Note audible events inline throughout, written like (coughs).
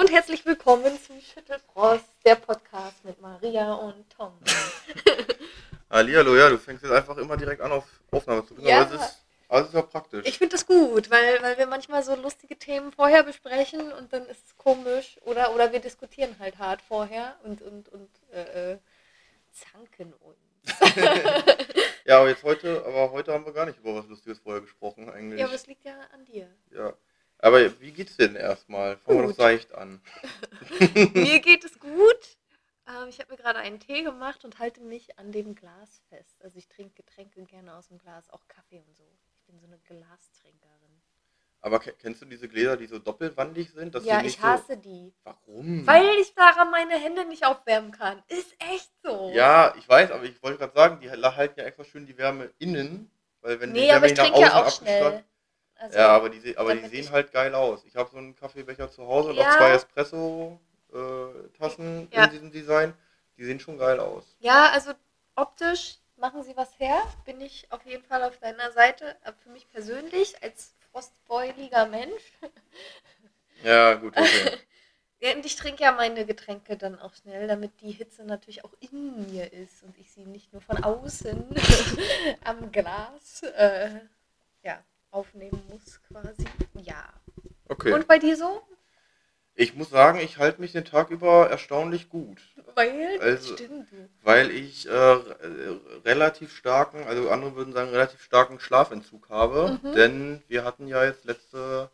und herzlich willkommen zum Schüttelfrost, der Podcast mit Maria und Tom. (laughs) Hallihallo, ja, du fängst jetzt einfach immer direkt an auf Aufnahme zu drücken, Ja. aber es ist, aber es ist ja praktisch. Ich finde das gut, weil, weil wir manchmal so lustige Themen vorher besprechen und dann ist es komisch oder, oder wir diskutieren halt hart vorher und, und, und äh, äh, zanken uns. ja, aber jetzt heute, aber heute haben wir gar nicht über was Lustiges vorher gesprochen eigentlich. Ja, aber es liegt ja an dir. Ja. Aber wie geht's dir denn erstmal? Fangen wir Gut. doch seicht an. Mir geht es gut. Ähm, ich habe mir gerade einen Tee gemacht und halte mich an dem Glas fest. Also ich trinke Getränke gerne aus dem Glas, auch Kaffee und so. Ich bin so eine Glastrinkerin. Aber ke- kennst du diese Gläser, die so doppelwandig sind? ja, die ich hasse die. So, warum? Weil ich daran meine Hände nicht aufwärmen kann. Ist echt so. Ja, ich weiß, aber ich wollte gerade sagen, die halten ja extra schön die Wärme innen. Weil wenn die nee, Wärme aber ich trinke ja auch schnell. Also, ja, aber die, aber die sehen ich- halt geil aus. Ich habe so einen Kaffeebecher zu Hause und Ja. auch zwei Espresso-Tassen Ja. in diesem Design. Die sehen schon geil aus. ja, also optisch machen sie was her. Bin ich auf jeden Fall auf deiner Seite. Aber für mich persönlich als frostbeuliger Mensch. (laughs) Ja, gut, okay. (laughs) Ja, und ich trinke ja meine Getränke dann auch schnell, damit die Hitze natürlich auch in mir ist und ich sie nicht nur von außen (laughs) am Glas äh, ja, aufnehmen muss quasi. Ja. okay. Und bei dir so? Ich muss sagen, ich halte mich den Tag über erstaunlich gut, Weil, Also- weil ich äh, re- relativ starken, also andere würden sagen, relativ starken Schlafentzug habe. Mhm. Denn wir hatten ja jetzt letzte,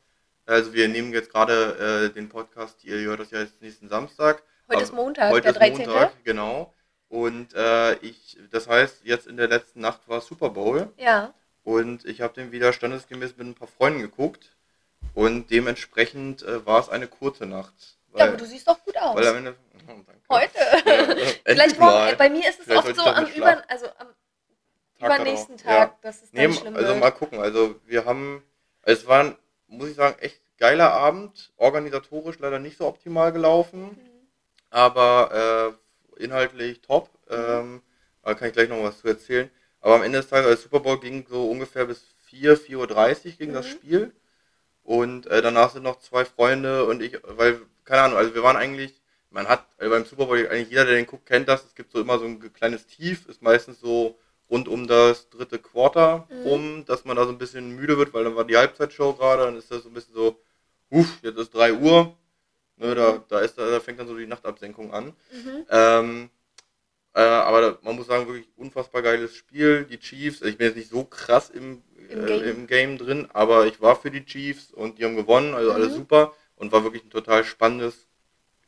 also wir nehmen jetzt gerade äh, den Podcast, ihr hört das ja jetzt nächsten Samstag. Heute ist Montag, Heute der ist 13. Montag, genau. Und äh, ich, das heißt, jetzt in der letzten Nacht war Super Bowl. Ja. Und ich habe den wieder standesgemäß mit ein paar Freunden geguckt. Und dementsprechend äh, war es eine kurze Nacht. ja, aber du siehst doch gut aus. weil am Ende. Oh. Heute. Ja, (laughs) Vielleicht morgen, mal. bei mir ist es Vielleicht oft so am, über, also am Tag übernächsten darauf, ja. Tag, dass es Nee, dann schlimm also wird. mal gucken. Also wir haben, es war, ein, muss ich sagen, echt geiler Abend. Organisatorisch leider nicht so optimal gelaufen, Mhm. aber äh, inhaltlich top. Ähm, da kann ich gleich noch was zu erzählen. Aber am Ende des Tages, also Super Bowl ging so ungefähr bis 4, 4.30 Uhr ging das Mhm. Spiel. Und äh, danach sind noch zwei Freunde und ich, weil, keine Ahnung, also wir waren eigentlich, man hat also beim Super Bowl, eigentlich jeder, der den guckt, kennt das. Es gibt so immer so ein kleines Tief, ist meistens so rund um das dritte Quarter Mhm. rum, dass man da so ein bisschen müde wird, weil dann war die Halbzeitshow gerade, dann ist das so ein bisschen so, uff, jetzt ist 3 Uhr. Ne, da, da, ist, da fängt dann so die Nachtabsenkung an. Mhm. Ähm, äh, aber da, man muss sagen, wirklich unfassbar geiles Spiel. Die Chiefs, ich bin jetzt nicht so krass im, Im äh, Game. im Game drin, aber ich war für die Chiefs und die haben gewonnen, also alles Mhm. super und war wirklich ein total spannendes,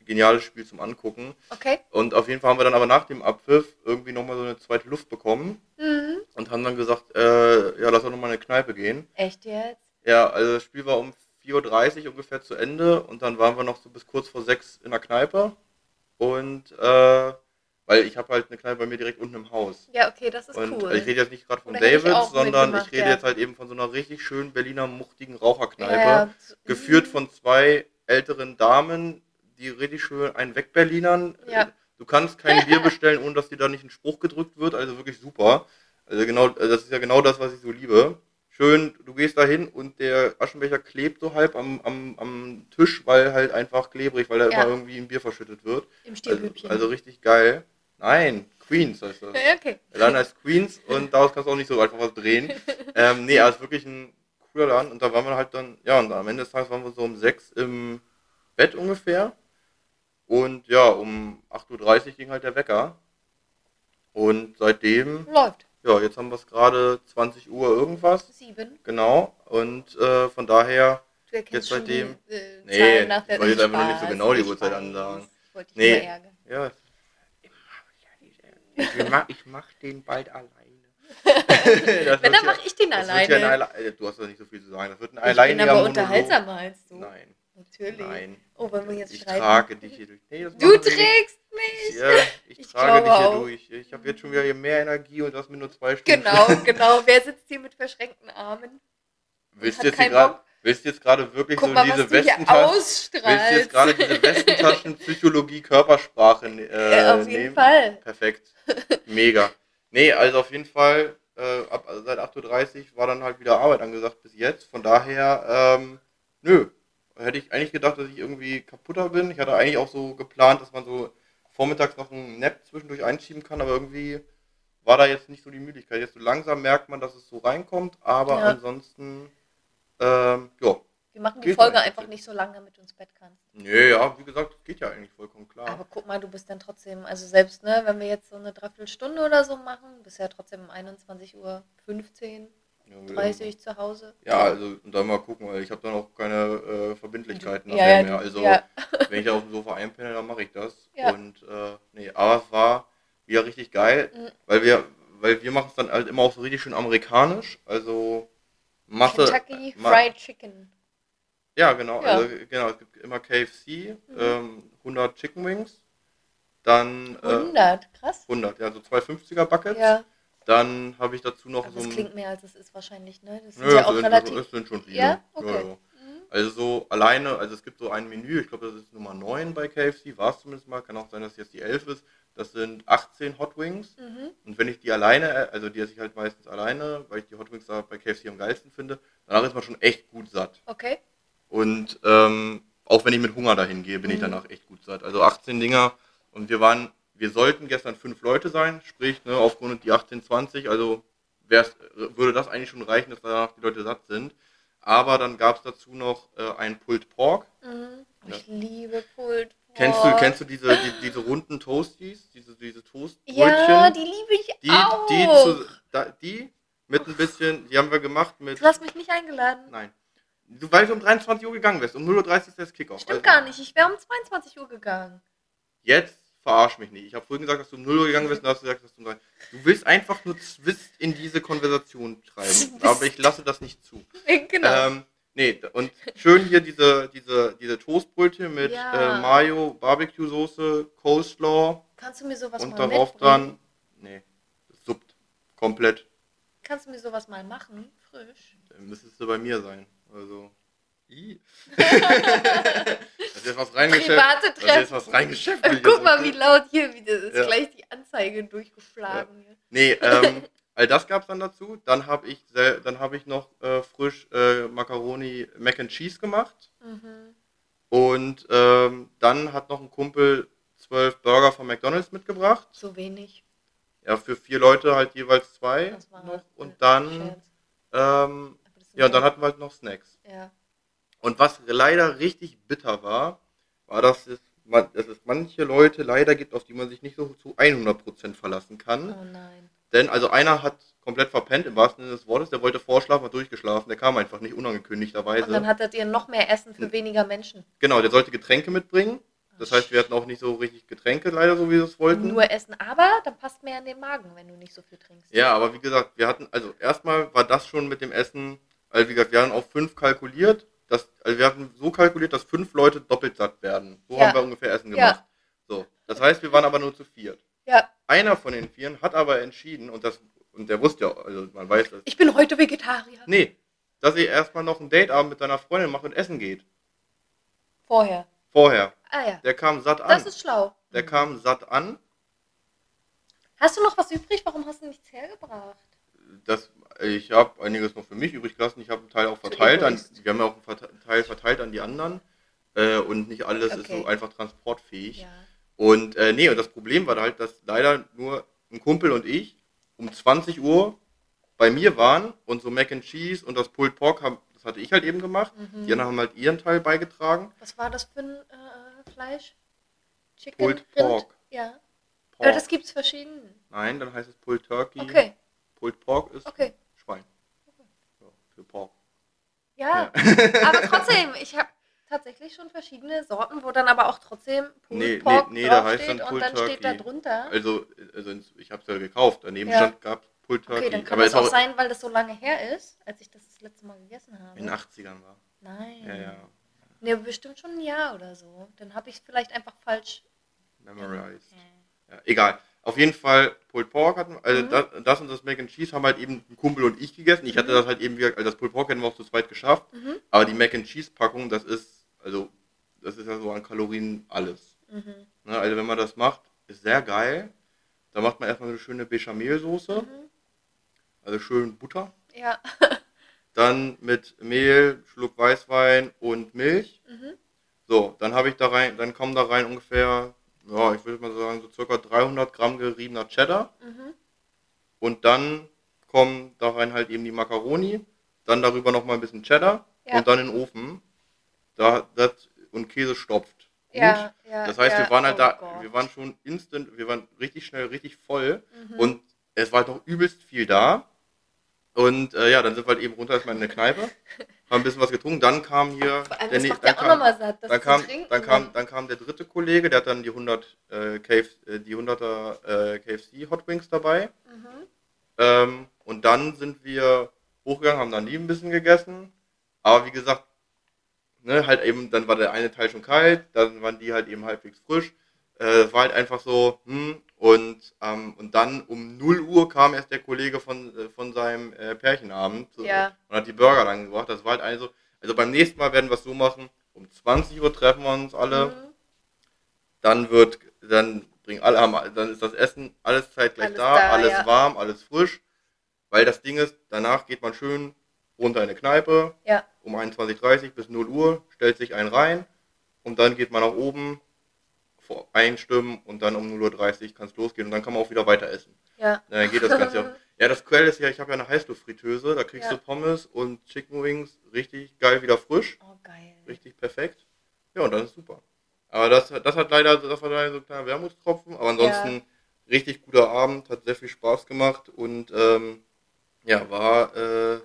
geniales Spiel zum Angucken. Okay. Und auf jeden Fall haben wir dann aber nach dem Abpfiff irgendwie nochmal so eine zweite Luft bekommen Mhm. und haben dann gesagt, äh, ja, lass doch nochmal in eine Kneipe gehen. Echt jetzt? Ja, also das Spiel war um 4.30 Uhr ungefähr zu Ende und dann waren wir noch so bis kurz vor sechs in der Kneipe. Und äh, weil ich habe halt eine Kneipe bei mir direkt unten im Haus. Ja, okay, das ist Und cool. ich rede jetzt nicht gerade von Da hätte ich Davids, auch sondern ich rede ja. jetzt halt eben von so einer richtig schönen Berliner muchtigen Raucherkneipe. Ja, so- Geführt von zwei älteren Damen, die richtig schön einen wegberlinern. Ja. Du kannst kein Bier bestellen, ohne dass dir da nicht ein Spruch gedrückt wird. Also wirklich super. Also genau, also das ist ja genau das, was ich so liebe. Schön, du gehst da hin und der Aschenbecher klebt so halb am, am, am Tisch, weil halt einfach klebrig, weil da Ja. immer irgendwie ein Bier verschüttet wird. Im Also, Stierhübchen. also richtig geil. Nein, Queens heißt das. ja, okay. Der Laden heißt Queens und daraus kannst du auch nicht so einfach was drehen. (laughs) ähm, nee, aber es ist wirklich ein cooler Laden und da waren wir halt dann, ja, und am Ende des Tages waren wir so um sechs im Bett ungefähr. Und ja, um 8.30 Uhr ging halt der Wecker. Und seitdem, Läuft. ja, jetzt haben wir es gerade 20 Uhr irgendwas. Sieben. Genau. Und äh, von daher, Du erkennst Jetzt schon seitdem- die äh, Nee, nach der ich wollte jetzt einfach nur nicht so genau die ich Uhrzeit ansagen. Wollte ich Nee. ärgern. ja. Ich mach, ich mach den bald alleine. (laughs) Wenn, dann ja- mache ich den alleine. ja ein Alle- äh, du hast doch nicht so viel zu sagen. Das wird ein ich bin aber Monolog. unterhaltsamer als du. Nein, Natürlich. nein. Oh, wollen wir jetzt Ich streiten? trage dich hier durch. Nee, Du wir nicht. trägst mich! Ja, ich, Ich trage dich hier auch. durch. Ich habe jetzt schon wieder hier mehr Energie und das mit nur zwei Stunden. Genau, (laughs) genau. Wer sitzt hier mit verschränkten Armen? Willst du jetzt, hier Bock. willst du jetzt gerade wirklich Guck so mal, diese Westentaschen... Willst du jetzt gerade diese Westentaschen (laughs) Psychologie Körpersprache äh, Äh, auf jeden nehmen? Fall. Perfekt. Mega. Nee, also auf jeden Fall, äh, ab, also seit 8.30 Uhr war dann halt wieder Arbeit angesagt bis jetzt. Von daher, ähm, nö. Hätte ich eigentlich gedacht, dass ich irgendwie kaputter bin. Ich hatte eigentlich auch so geplant, dass man so vormittags noch einen Nap zwischendurch einschieben kann, aber irgendwie war da jetzt nicht so die Müdigkeit. Jetzt so langsam merkt man, dass es so reinkommt, aber Ja. ansonsten, ähm, ja. Wir machen die Folge einfach nicht so lang, damit du ins Bett kannst. Nee, ja, wie gesagt, geht ja eigentlich vollkommen klar. Aber guck mal, du bist dann trotzdem, also selbst, ne, wenn wir jetzt so eine Dreiviertelstunde oder so machen, bist ja trotzdem um 21 Uhr 15, Ja, 30 zu Hause. Ja, also dann mal gucken, weil ich habe dann auch keine äh, Verbindlichkeiten ja, nachher mehr. Also ja. wenn ich da auf dem Sofa einpenne, dann mache ich das. Und äh, nee, aber es war wieder richtig geil, Mhm. weil wir, weil wir machen es dann halt immer auch so richtig schön amerikanisch. Also Masse. Kentucky Ma- Fried Chicken. Ja, genau. Also genau, es gibt immer KFC, Mhm. ähm, 100 Chicken Wings, dann äh, 100, krass. 100, ja, so zwei 50er Buckets. Ja, Dann habe ich dazu noch aber so das klingt mehr als es ist wahrscheinlich, ne? Das sind Nö, ja es auch sind, relativ. es sind schon viele. Ja? Okay. ja. Also so alleine, also es gibt so ein Menü, ich glaube, das ist Nummer 9 bei KFC, war es zumindest mal, kann auch sein, dass jetzt die 11 ist. Das sind 18 Hot Wings. Mhm. Und wenn ich die alleine, also die esse ich halt meistens alleine, weil ich die Hot Wings da bei KFC am geilsten finde, danach ist man schon echt gut satt. Okay. Und ähm, auch wenn ich mit Hunger dahin gehe, bin ich Mhm. danach echt gut satt. Also 18 Dinger und wir waren, wir sollten gestern fünf Leute sein, sprich, ne, aufgrund die 18, 20, also würde das eigentlich schon reichen, dass danach die Leute satt sind. Aber dann gab es dazu noch äh, ein Pulled Pork. Mhm. Ja. Ich liebe Pulled Kennst du, Pork. kennst du diese, die, diese runden Toasties, diese, diese Toastbrötchen? Ja, die liebe ich die, auch. die, zu, da, die mit ein bisschen, die haben wir gemacht mit. du hast mich nicht eingeladen. Nein. Du, weil du um 23 Uhr gegangen wärst, um 0.30 Uhr ist das Kickoff. Stimmt Also, gar nicht. Ich wäre um 22 Uhr gegangen. Jetzt verarsch mich nicht. Ich habe vorhin gesagt, dass du um 0 Uhr gegangen bist und hast du gesagt, dass du um 3. Du willst einfach nur Zwist in diese Konversation treiben. (laughs) Zwist. Aber ich lasse das nicht zu. (laughs) genau. Ähm, nee, und schön hier diese, diese, diese Toastbrötchen mit Ja. äh, Mayo, Barbecue-Soße, Coleslaw Kannst du mir sowas und mal darauf mitbringen? dann. Nee, suppt. Komplett. Kannst du mir sowas mal machen? Frisch. Dann müsstest du bei mir sein. Also. I. (laughs) das ist jetzt was reingeschäft. Das ist jetzt was reingeschäft. (laughs) Guck mal, wie laut hier wieder ist. Ja. Gleich die Anzeige durchgeschlagen. hier. Nee, ähm, all das gab es dann dazu. Dann habe ich, dann hab ich noch äh, frisch äh, Macaroni Mac and Cheese gemacht. Mhm. Und ähm, dann hat noch ein Kumpel zwölf Burger von McDonalds mitgebracht. So wenig. Ja, für vier Leute halt jeweils zwei Das war noch. Und dann, ähm, ja, und dann hatten wir halt noch Snacks. Ja. Und was leider richtig bitter war, war, dass es, dass es manche Leute leider gibt, auf die man sich nicht so zu 100% verlassen kann. Oh nein. Denn also einer hat komplett verpennt, im wahrsten Sinne des Wortes, der wollte vorschlafen, hat durchgeschlafen, der kam einfach nicht, Und dann unangekündigterweise. hattet ihr noch mehr Essen für weniger Menschen. Genau, der sollte Getränke mitbringen. Das heißt, wir hatten auch nicht so richtig Getränke, leider, so wie wir es wollten. Nur Essen, aber dann passt mehr in den Magen, wenn du nicht so viel trinkst. Ja, aber wie gesagt, wir hatten, also erstmal war das schon mit dem Essen, also wie gesagt, wir haben auf fünf kalkuliert, dass, also wir hatten so kalkuliert, dass fünf Leute doppelt satt werden. So Ja. haben wir ungefähr Essen Ja. gemacht. So, das heißt, wir waren aber nur zu viert. Ja, Einer von den Vieren hat aber entschieden, und das, und der wusste ja, also man weiß das, ich bin heute Vegetarier. nee, dass er erstmal noch ein Dateabend mit seiner Freundin macht und essen geht. Vorher. Vorher. Ah ja, Der kam satt an. das ist schlau. Der kam satt an. Hast du noch was übrig? Warum hast du nichts hergebracht? Das, ich habe einiges noch für mich übrig gelassen. Ich habe einen Teil auch verteilt. An, wir haben ja auch einen Teil verteilt an die anderen. Äh, und nicht alles ist Okay. so einfach transportfähig. Ja. Und äh, nee, und das Problem war halt, dass leider nur ein Kumpel und ich um 20 Uhr bei mir waren und so Mac and Cheese und das Pulled Pork haben, das hatte ich halt eben gemacht. Mhm. Die anderen haben halt ihren Teil beigetragen. Was war das für ein äh, Fleisch? Chicken? Pulled Rind? Pork. Ja. Pork. Aber das gibt's verschieden. Nein, dann heißt es Pulled Turkey. Okay, Pulled Pork ist okay. Schwein. Ja, für Pork. Ja, aber (laughs) trotzdem, ich habe tatsächlich schon verschiedene Sorten, wo dann aber auch trotzdem Pulled Nee, nee, Pork nee, da heißt dann und Pulled dann steht da Turkey. drunter. Also, also ich habe es ja gekauft. Daneben Ja. stand gab Pulled Turkey. Okay, dann kann Aber ist auch sein, weil das so lange her ist, als ich das das letzte Mal gegessen habe. in den 80ern war. Nein. Ja, ja. Nee, bestimmt schon ein Jahr oder so. Dann habe ich es vielleicht einfach falsch. Memorized. Ja, egal. Auf jeden Fall Pulled Pork hatten also Mhm. das, das und das Mac and Cheese haben halt eben ein Kumpel und ich gegessen. Ich hatte Mhm. das halt eben, also das Pulled Pork hätten wir auch zu zweit geschafft. Mhm. Aber die Mac and Cheese Packung, das ist, also, das ist ja so an Kalorien alles. Mhm. Ne, also wenn man das macht, ist sehr geil. Da macht man erstmal eine schöne Bechamelsoße, Mhm. also schön Butter. Ja. (laughs) Dann mit Mehl, Schluck Weißwein und Milch. Mhm. dann habe ich da rein, dann kommen da rein ungefähr, ja, ich würde mal sagen, so circa 300 Gramm geriebener Cheddar. Mhm. Und dann kommen da rein halt eben die Macaroni, dann darüber nochmal ein bisschen Cheddar Ja. und dann in den Ofen. Da, das, und Käse stopft. Gut. Ja, ja. Das heißt, wir waren halt oh da, Gott. wir waren schon instant, wir waren richtig schnell, richtig voll Mhm. und es war halt noch übelst viel da. Und äh, ja, dann sind wir halt eben runter erstmal in eine Kneipe, (laughs) haben ein bisschen was getrunken, dann kam hier der das ne- macht ja dann auch kam- satt, das dann kam, trinken. dann kam, dann kam der dritte Kollege, der hat dann die 100 äh, KF, äh, die 100er äh, KFC Hot Wings dabei. Mhm. Ähm, und dann sind wir hochgegangen, haben dann die ein bisschen gegessen. Aber wie gesagt, ne, halt eben, dann war der eine Teil schon kalt, dann waren die halt eben halbwegs frisch. Äh, es war halt einfach so, hm, und, ähm, und dann um 0 Uhr kam erst der Kollege von, äh, von seinem äh, Pärchenabend Ja. und hat die Burger dann gebracht. Das war halt also, also beim nächsten Mal werden wir es so machen, um 20 Uhr treffen wir uns alle Mhm. dann wird, dann bringen alle, haben, dann ist das Essen alles zeitgleich Alles da, da, alles ja. warm, alles frisch. Weil das Ding ist, danach geht man schön runter in eine Kneipe, Ja. um 21.30 bis 0 Uhr, stellt sich einen rein und dann geht man nach oben, einstimmen und dann um 0.30 Uhr kann es losgehen und dann kann man auch wieder weiter essen. Ja. Na, Dann geht das Ganze auch. Ja, das Quell ist ja, ich habe ja eine Heißluftfritteuse, da kriegst Ja. du Pommes und Chicken Wings richtig geil wieder frisch. Oh, geil. Richtig perfekt. Ja, und das ist super. Aber das, das hat leider, das war leider so ein kleiner Wermutstropfen. Aber ansonsten richtig guter Abend, hat sehr viel Spaß gemacht und ähm, ja, war äh,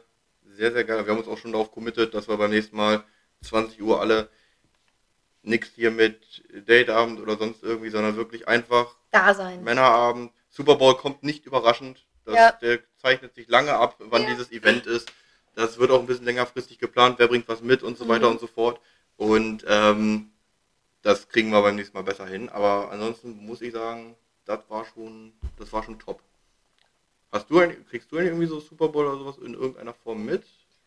sehr, sehr geil. Wir haben uns auch schon darauf committed, dass wir beim nächsten Mal 20 Uhr alle nichts hier mit Dateabend oder sonst irgendwie, sondern wirklich einfach Da sein. Männerabend. Super Bowl kommt nicht überraschend. Das, Ja. Der zeichnet sich lange ab, wann Ja. dieses Event ist. Das wird auch ein bisschen längerfristig geplant, wer bringt was mit und so weiter Mhm. und so fort. Und ähm, das kriegen wir beim nächsten Mal besser hin. Aber ansonsten muss ich sagen, das war schon, das war schon top. Hast du ein, kriegst du irgendwie so Super Bowl oder sowas in irgendeiner Form mit?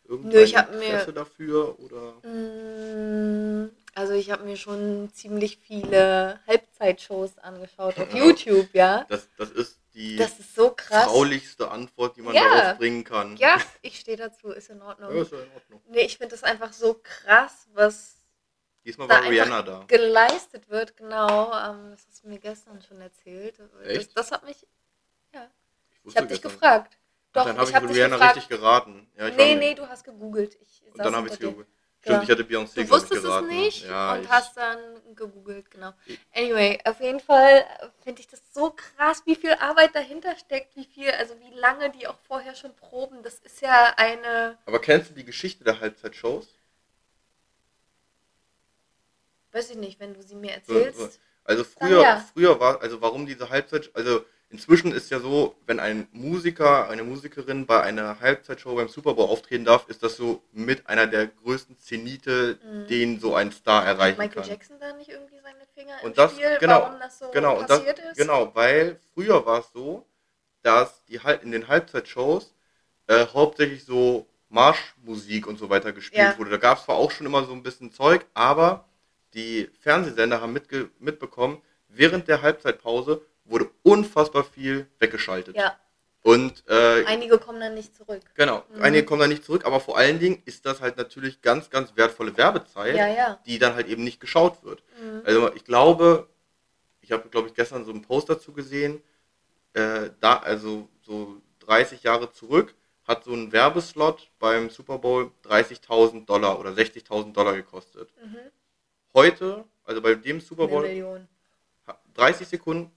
Nö, ich hab mir- Interesse dafür oder? Mm, Also ich habe mir schon ziemlich viele Halbzeitshows angeschaut auf Ja. (laughs) YouTube, ja. Das, das ist die Das ist so krass. traulichste Antwort, die man Ja. darauf bringen kann. Ja, ich stehe dazu, ist in Ja, Ordnung. ist ja in Ordnung. Nee, ich finde das einfach so krass, was Diesmal Da war einfach Rihanna da. geleistet wird, genau. Ähm, das hast du mir gestern schon erzählt. Das, Echt? das hat mich. Ich wusste habe dich gefragt. Ach, Doch, dann habe ich ich dich Rihanna gefragt. richtig geraten. Ja, ich nee, nee, du hast gegoogelt. Ich Und dann habe ich dir. gegoogelt. Stimmt, ich hatte Beyoncé Du wusstest es geraten. nicht Ja, und hast dann gegoogelt, genau. Anyway, auf jeden Fall finde ich das so krass, wie viel Arbeit dahinter steckt, wie viel, also wie lange die auch vorher schon proben. Das ist ja eine, Aber kennst du die Geschichte der Halbzeitshows? weiß ich nicht, wenn du sie mir erzählst. so. Also früher, ja. früher war, also warum diese Halbzeit, also inzwischen ist ja so, wenn ein Musiker, eine Musikerin bei einer Halbzeitshow beim Super Bowl auftreten darf, ist das so mit einer der größten Zenite, Mhm. den so ein Star erreichen Michael kann. Jackson da nicht irgendwie seine Finger Und das- Spiel, genau, warum das so Genau, und das, passiert ist? genau, weil früher war es so, dass die halt in den Halbzeitshows äh, hauptsächlich so Marschmusik und so weiter gespielt Ja. wurde. Da gab es zwar auch schon immer so ein bisschen Zeug, aber die Fernsehsender haben mitbekommen, während der Halbzeitpause wurde unfassbar viel weggeschaltet. Ja, Und äh, einige kommen dann nicht zurück. genau, Mhm. einige kommen da nicht zurück, aber vor allen Dingen ist das halt natürlich ganz, ganz wertvolle Werbezeit, Ja, ja. die dann halt eben nicht geschaut wird. Mhm. Also ich glaube, ich habe, glaube ich, gestern so einen Post dazu gesehen, äh, da, also so 30 Jahre zurück, hat so ein Werbeslot beim Super Bowl 30.000 Dollar oder 60.000 Dollar gekostet. Mhm. Heute, also bei dem Super Bowl, Million. 30 Sekunden,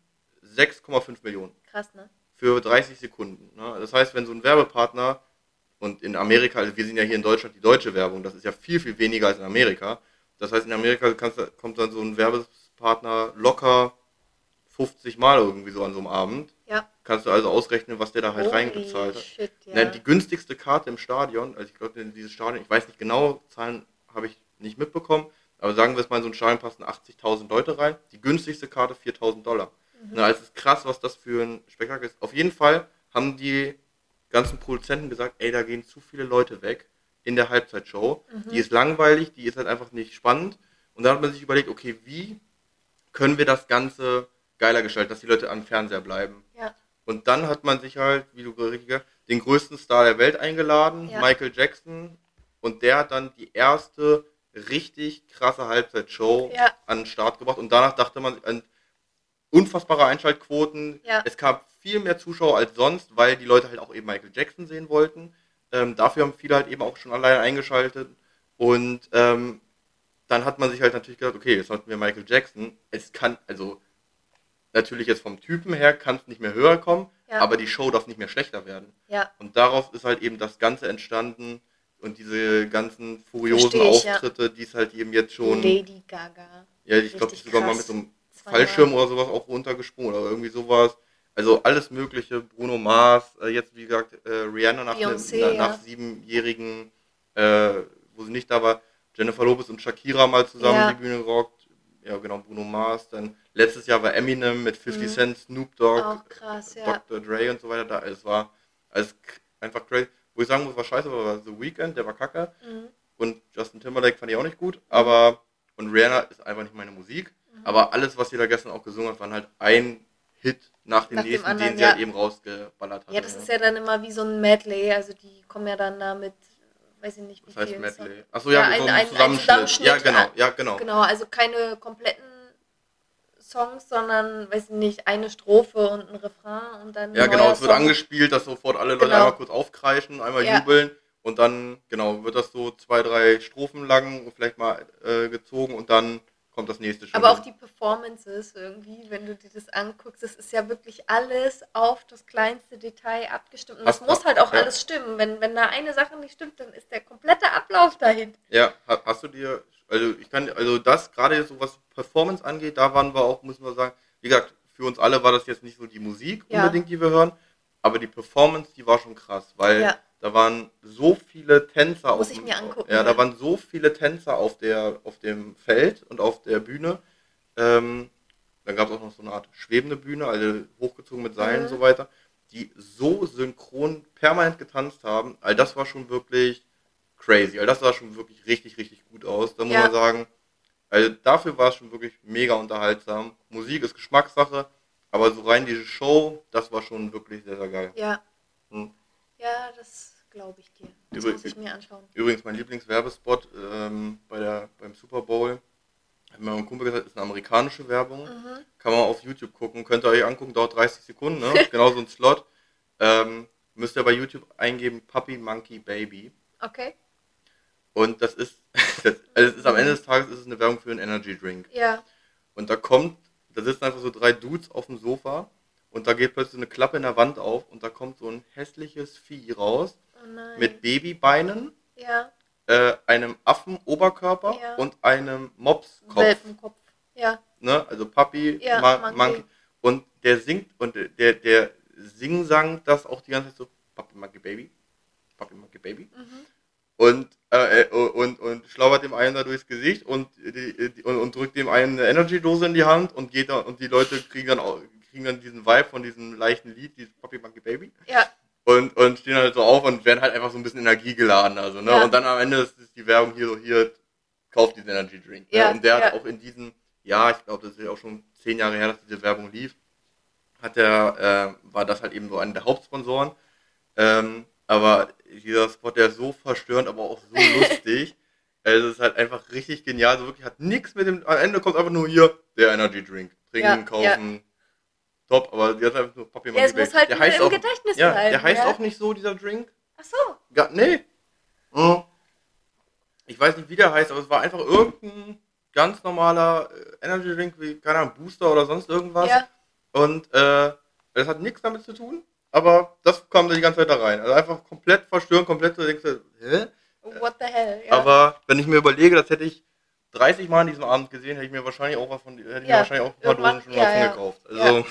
6,5 Millionen Krass, ne? für 30 Sekunden. Ne? Das heißt, wenn so ein Werbepartner, und in Amerika, also wir sind ja hier in Deutschland die deutsche Werbung, das ist ja viel, viel weniger als in Amerika. Das heißt, in Amerika kannst, du- kommt dann so ein Werbepartner locker 50 Mal irgendwie so an so einem Abend. Ja. Kannst du also ausrechnen, was der da halt Holy reingezahlt hat. Shit, ja. Ne, die günstigste Karte im Stadion, also ich glaube, dieses Stadion, ich weiß nicht genau, Zahlen habe ich nicht mitbekommen, aber sagen wir es mal, in so ein Stadion passen 80.000 Leute rein. Die günstigste Karte 4.000 Dollar. Mhm. Na, es ist krass, was das für ein Spektakel ist. Auf jeden Fall haben die ganzen Produzenten gesagt, ey, da gehen zu viele Leute weg in der Halbzeitshow. Mhm. Die ist langweilig, die ist halt einfach nicht spannend. Und dann hat man sich überlegt, okay, wie können wir das Ganze geiler gestalten, dass die Leute am Fernseher bleiben. Ja. Und dann hat man sich halt, wie du richtig gesagt hast, den größten Star der Welt eingeladen, Ja. Michael Jackson. Und der hat dann die erste richtig krasse Halbzeitshow Ja. an den Start gebracht und danach dachte man an unfassbare Einschaltquoten. Ja. Es gab viel mehr Zuschauer als sonst, weil die Leute halt auch eben Michael Jackson sehen wollten. Ähm, dafür haben viele halt eben auch schon alleine eingeschaltet und ähm, dann hat man sich halt natürlich gedacht, okay, jetzt hatten wir Michael Jackson. Es kann, also natürlich jetzt vom Typen her kann es nicht mehr höher kommen, Ja. aber die Show darf nicht mehr schlechter werden. Ja, Und daraus ist halt eben das Ganze entstanden und diese ganzen furiosen ich. Auftritte, die es halt eben jetzt schon. Lady Gaga. Ja, ich glaube, die ist Richtig sogar mal mit so einem. Fallschirm oder sowas auch runtergesprungen oder irgendwie sowas. Also alles Mögliche, Bruno Mars, äh, jetzt wie gesagt äh, Rihanna nach, ne, Beyoncé, na, ja. nach siebenjährigen, äh, wo sie nicht da war, Jennifer Lopez und Shakira mal zusammen Ja. die Bühne gerockt. Ja, genau, Bruno Mars. Dann letztes Jahr war Eminem mit 50 Mhm. Cent, Snoop Dogg, krass, ja. Dr. Dre und so weiter da. Es war alles einfach crazy. Wo ich sagen muss, war scheiße, war The Weeknd, der war kacke. Mhm. Und Justin Timberlake fand ich auch nicht gut. Aber, und Rihanna ist einfach nicht meine Musik. Aber alles, was sie da gestern auch gesungen hat, waren halt ein Hit nach dem Nach dem nächsten, anderen, den sie ja. halt eben rausgeballert hat. Ja, das ist ja dann immer wie so ein Medley. Also die kommen ja dann da mit, weiß ich nicht, wie Das heißt viel. Medley. Achso, ja, Ja, so ein- ein, ein- ein Zusammenschnitt. Zusammenschnitt, Ja, genau, ja. ja, genau. Genau, also keine kompletten Songs, sondern, weiß ich nicht, eine Strophe und ein Refrain und dann. Ja, genau, es wird Song. angespielt, dass sofort alle Leute Genau. einmal kurz aufkreischen, einmal Ja. jubeln und dann, genau, wird das so zwei, drei Strophen lang und vielleicht mal äh, gezogen und dann kommt das nächste schon. Aber auch die Performances irgendwie, wenn du dir das anguckst, das ist ja wirklich alles auf das kleinste Detail abgestimmt. Und das Hast- muss halt auch ja. alles stimmen. Wenn, wenn da eine Sache nicht stimmt, dann ist der komplette Ablauf dahin. Ja, ha- hast du dir, also ich kann, also das gerade so was Performance angeht, da waren wir auch, müssen wir sagen, wie gesagt, für uns alle war das jetzt nicht so die Musik Ja. unbedingt, die wir hören, aber die Performance, die war schon krass, weil Ja. Da waren so viele Tänzer Muss auf ich dem- mir angucken, Ja, da ja. waren so viele Tänzer auf der, auf dem Feld und auf der Bühne. Ähm, dann gab es auch noch so eine Art schwebende Bühne, also hochgezogen mit Seilen Mhm. und so weiter, die so synchron permanent getanzt haben. All das war schon wirklich crazy. All das sah schon wirklich richtig, richtig gut aus. Da muss Ja. man sagen, also dafür war es schon wirklich mega unterhaltsam. Musik ist Geschmackssache, aber so rein diese Show, das war schon wirklich sehr, sehr geil. Ja. Hm. Ja, das glaube ich dir. Das Übrig- muss ich mir anschauen. Übrigens, mein Lieblingswerbespot ähm, bei der, beim Super Bowl, hat mir mein Kumpel gesagt, ist eine amerikanische Werbung. Mhm. Kann man auf YouTube gucken, könnt ihr euch angucken, dauert 30 Sekunden, ne? (laughs) genau so ein Slot. Ähm, müsst ihr bei YouTube eingeben, Puppy Monkey Baby. Okay. Und das ist, (laughs) das, also ist am Ende des Tages ist es eine Werbung für einen Energy Drink. Ja. Und da kommt, da sitzen einfach so drei Dudes auf dem Sofa und da geht plötzlich eine Klappe in der Wand auf und da kommt so ein hässliches Vieh raus Oh mit Babybeinen, ja. äh, einem Affenoberkörper Ja. und einem Mopskopf. Welpenkopf. Ja. Ne? Also Papi, Ja, Ma Monkey. Monkey. Und der singt und der, der Sing-Sang das auch die ganze Zeit so, Papi Monkey Baby, Papi Monkey Baby. Mhm. Und, äh, äh, und, und schlaubert dem einen da durchs Gesicht und, die, die, und, und drückt dem einen eine Energy-Dose in die Hand und geht da und die Leute kriegen dann, auch, kriegen dann diesen Vibe von diesem leichten Lied, dieses Papi Monkey Baby. Ja. Und, und stehen halt so auf und werden halt einfach so ein bisschen energiegeladen. Also, ne? Ja. Und dann am Ende ist, ist die Werbung hier so, hier, kauft diesen Energy Drink. Ne? Ja, Und der ja. hat auch in diesem, ja, ich glaube, das ist ja auch schon zehn Jahre her, dass diese Werbung lief, hat der, äh, war das halt eben so einer der Hauptsponsoren. Ähm, aber dieser Spot, der ist so verstörend, aber auch so (laughs) lustig. Also es ist halt einfach richtig genial. So wirklich hat nichts mit dem. Am Ende kommt einfach nur hier der Energy Drink. Trinken, Ja, kaufen. Top, aber die hat einfach nur Papier Ja, es muss halt der heißt im auch, Gedächtnis ja, bleiben. Der heißt ja. auch nicht so, dieser Drink. Ach so. Ga, nee. Mhm. Ich weiß nicht, wie der heißt, aber es war einfach irgendein ganz normaler äh, Energy Drink, wie, keine Ahnung, Booster oder sonst irgendwas. Ja. Und äh, das hat nichts damit zu tun, aber das kam da die ganze Zeit da rein. Also einfach komplett verstörend, komplett so denkst du, hä? What the hell? Ja. Aber wenn ich mir überlege, das hätte ich 30 Mal an diesem Abend gesehen, hätte ich mir wahrscheinlich auch was von hätte ich mir Ja, wahrscheinlich auch ein paar Dosen schon ja, davon ja. gekauft. Also Ja.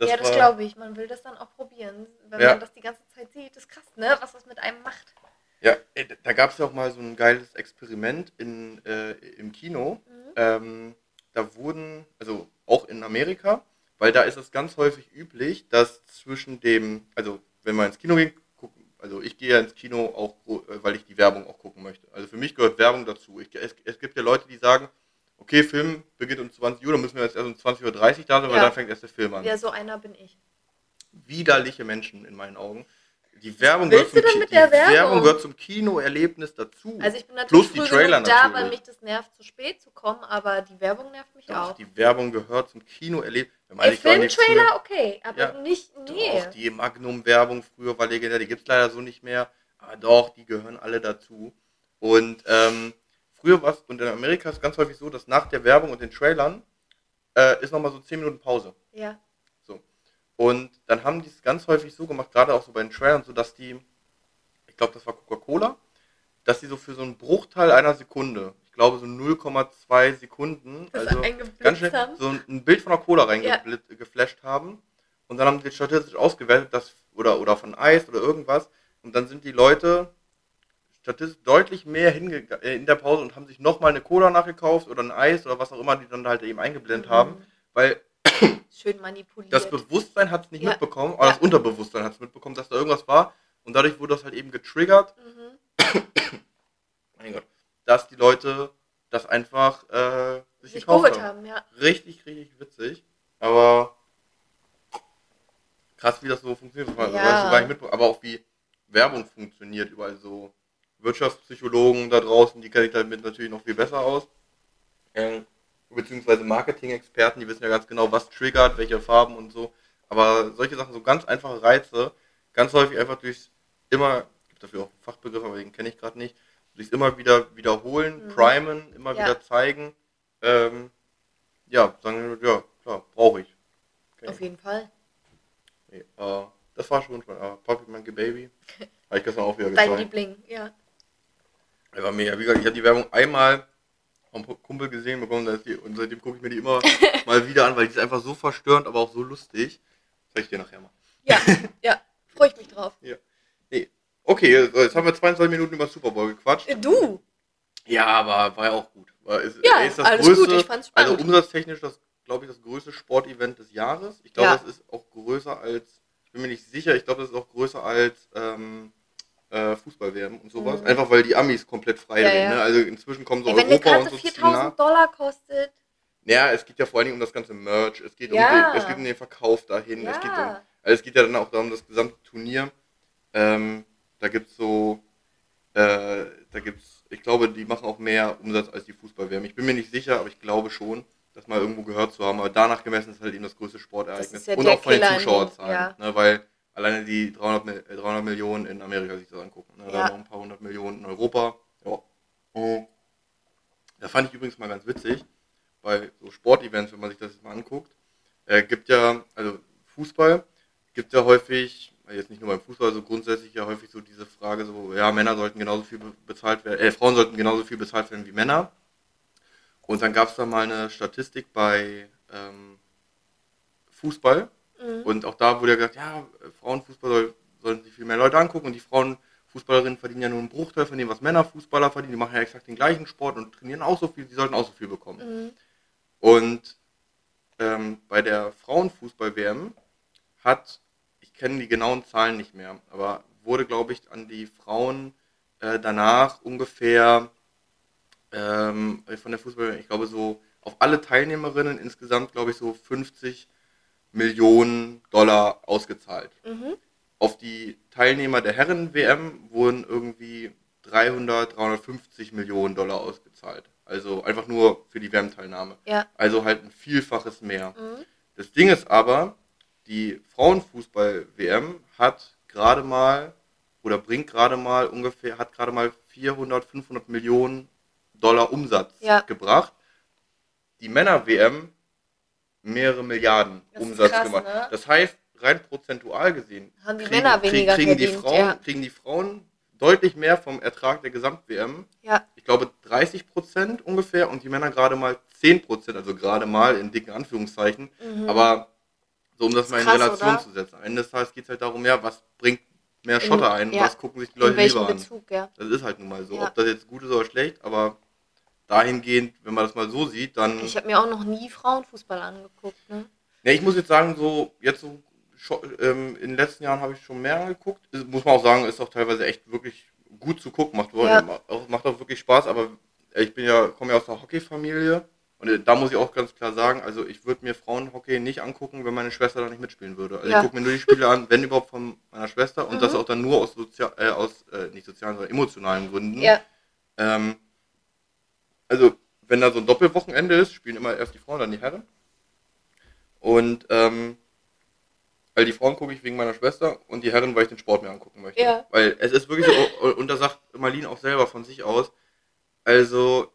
Das ja, das glaube ich. Man will das dann auch probieren. Wenn Ja. man das die ganze Zeit sieht, ist krass, ne? Was das mit einem macht. Ja, äh, da gab es ja auch mal so ein geiles Experiment in, äh, im Kino. Mhm. Ähm, da wurden, also auch in Amerika, weil da ist es ganz häufig üblich, dass zwischen dem, also wenn man ins Kino geht, gucken, also ich gehe ja ins Kino auch, äh, weil ich die Werbung auch gucken möchte. Also für mich gehört Werbung dazu. Ich, es, es gibt ja Leute, die sagen, okay, Film beginnt um 20 Uhr, dann müssen wir jetzt erst um 20.30 Uhr da sein, weil Ja. dann fängt erst der Film an Ja, so einer bin ich. widerliche Menschen in meinen Augen. Die Werbung, gehört zum, Ki- die Werbung Werbung? gehört zum Kinoerlebnis dazu. Also ich bin Plus natürlich die früh Trailer genug da, weil natürlich. mich das nervt, zu spät zu kommen, aber die Werbung nervt mich Doch, auch. die Werbung gehört zum Kinoerlebnis. Filmtrailer, okay, aber Ja. nicht, nee. Doch, die Magnum-Werbung früher war legendär, die gibt es leider so nicht mehr. Aber doch, die gehören alle dazu. Und ähm, früher war es, und in Amerika ist es ganz häufig so, dass nach der Werbung und den Trailern äh, ist nochmal so 10 Minuten Pause. Ja. Und dann haben die es ganz häufig so gemacht, gerade auch so bei den Trailern, so dass die, ich glaube, das war Coca-Cola, dass die so für so einen Bruchteil einer Sekunde, ich glaube so 0,2 Sekunden, Das also ganz schnell haben. so ein Bild von der Cola Ja. reingeflasht haben. Und dann haben die statistisch ausgewertet, dass, oder, oder von Eis oder irgendwas. Und dann sind die Leute statistisch deutlich mehr äh, in der Pause und haben sich nochmal eine Cola nachgekauft oder ein Eis oder was auch immer, die dann halt eben eingeblendet Mhm. haben. Weil (coughs) Schön manipuliert. das Bewusstsein hat es nicht Ja. mitbekommen, aber Ja. das Unterbewusstsein hat es mitbekommen, dass da irgendwas war. Und dadurch wurde das halt eben getriggert, mhm. (coughs) mein Gott, dass die Leute das einfach äh, sich, Sich gekauft haben. haben, ja. Richtig, richtig witzig. Aber krass, wie das so funktioniert. Ja. mitbekommen. Aber auch wie Werbung funktioniert. Überall so Wirtschaftspsychologen da draußen, die kenne ich damit natürlich noch viel besser aus. Ähm, beziehungsweise Marketing-Experten, die wissen ja ganz genau, was triggert, welche Farben und so. Aber solche Sachen, so ganz einfache Reize, ganz häufig einfach durchs immer, gibt dafür auch einen Fachbegriff, aber den kenne ich gerade nicht, durchs immer wieder wiederholen, Mhm. primen, immer Ja. wieder zeigen. Ähm, ja, sagen wir, ja, klar, brauche ich. Okay. Auf jeden Fall. Nee, äh, das war schon von äh, Pocket Monkey Baby. (laughs) Habe ich gestern auch wieder Dein gezeigt. Liebling, ja. Er war mega. Wie gesagt, ich habe die Werbung einmal vom Kumpel gesehen bekommen die, und seitdem gucke ich mir die immer (laughs) mal wieder an, weil die ist einfach so verstörend, aber auch so lustig. Zeig ich dir nachher mal. Ja, (laughs) ja. Freue ich mich drauf. Okay, so, jetzt haben wir 22 Minuten über Super Bowl gequatscht. Äh, Du? Ja, aber war ja auch gut. War, ist, Ja, ist das alles größte, gut, ich fand's Also spannend. umsatztechnisch das, glaube ich, das größte Sportevent des Jahres. Ich glaube, Ja. es ist auch größer als, ich bin mir nicht sicher, ich glaube, das ist auch größer als ähm, äh, Fußball-WM und sowas. Mhm. Einfach weil die Amis komplett frei Ja, drehen. Ne? Also inzwischen kommen so Ey, wenn eine Europa und Karte so ziehen 4000 nach. Dollar kostet. Ja, es geht ja vor allen Dingen um das ganze Merch. Es geht, um, den, es geht um den Verkauf dahin. Es, geht um, Ja. also es geht ja dann auch darum, das gesamte Turnier. Ähm, da gibt es so, äh, da gibt's, ich glaube, die machen auch mehr Umsatz als die Fußball-WM. Ich bin mir nicht sicher, aber ich glaube schon, das mal irgendwo gehört zu haben. Aber danach gemessen ist halt eben das größte Sportereignis. Das ja Und auch von den Zuschauerzahlen. ja. Ne, weil alleine die 300, Mil- äh, 300 Millionen in Amerika sich das angucken. Ne? Ja. Noch ein paar hundert Millionen in Europa. Ja. Mhm. Da fand ich übrigens mal ganz witzig, bei so Sportevents, wenn man sich das jetzt mal anguckt, äh, gibt ja, also Fußball, gibt ja häufig, äh, jetzt nicht nur beim Fußball, so grundsätzlich ja häufig so diese Frage, so, ja, Männer sollten genauso viel be- bezahlt werden, äh, Frauen sollten genauso viel bezahlt werden wie Männer. Und dann gab es da mal eine Statistik bei ähm, Fußball, Mhm. und auch da wurde ja gesagt, ja, Frauenfußball soll, sollen sich viel mehr Leute angucken und die Frauenfußballerinnen verdienen ja nur einen Bruchteil von dem, was Männerfußballer verdienen. Die machen ja exakt den gleichen Sport und trainieren auch so viel, die sollten auch so viel bekommen. Mhm. Und ähm, bei der Frauenfußball-WM hat, ich kenne die genauen Zahlen nicht mehr, aber wurde, glaube ich, an die Frauen äh, danach ungefähr ähm, von der Fußball, ich glaube so auf alle Teilnehmerinnen insgesamt, glaube ich, so 50 Millionen Dollar ausgezahlt. Mhm. Auf die Teilnehmer der Herren-WM wurden irgendwie 300, 350 Millionen Dollar ausgezahlt. Also einfach nur für die WM-Teilnahme. Ja. Also halt ein Vielfaches mehr. Mhm. Das Ding ist aber, die Frauenfußball-WM hat gerade mal oder bringt gerade mal ungefähr, hat gerade mal 400, 500 Millionen Dollar Umsatz Ja. gebracht. Die Männer-WM mehrere Milliarden Das Umsatz krass, gemacht. ne? Das heißt, rein prozentual gesehen, Haben die Männer weniger kriegen, die verdient, Frauen, ja. kriegen die Frauen deutlich mehr vom Ertrag der Gesamt-WM. Ja. Ich glaube 30 Prozent ungefähr und die Männer gerade mal 10 Prozent, also gerade mal in dicken Anführungszeichen. Mhm. Aber so um das Ist mal in krass, Relation oder? zu setzen. Am Ende des Tages geht es halt darum, ja, was bringt mehr In- Schotter ein? ja. Was gucken sich die Leute In lieber an? Bezug, ja. Das ist halt nun mal so. Ob das jetzt gut ist oder schlecht, aber dahingehend, wenn man das mal so sieht, dann. Ich habe mir auch noch nie Frauenfußball angeguckt, ne? Ja, ich muss jetzt sagen, so jetzt so ähm, in den letzten Jahren habe ich schon mehr geguckt. Ist- Muss man auch sagen, ist auch teilweise echt wirklich gut zu gucken. Macht, Ja. macht, auch, wirklich Spaß, aber ich bin ja, komme ja aus der Hockeyfamilie Und äh, da muss ich auch ganz klar sagen, also ich würde mir Frauenhockey nicht angucken, wenn meine Schwester da nicht mitspielen würde. Also Ja. ich gucke mir nur die Spiele an, wenn überhaupt von meiner Schwester und das Mhm. auch dann nur aus, Sozia äh, aus äh, nicht sozialen, sondern emotionalen Gründen. Ja, Ähm, also, wenn da so ein Doppelwochenende ist, spielen immer erst die Frauen, dann die Herren. Und ähm, weil die Frauen gucke ich wegen meiner Schwester und die Herren, weil ich den Sport mir angucken möchte. Ja. Weil es ist wirklich so, (laughs) und da sagt Marlene auch selber von sich aus, also,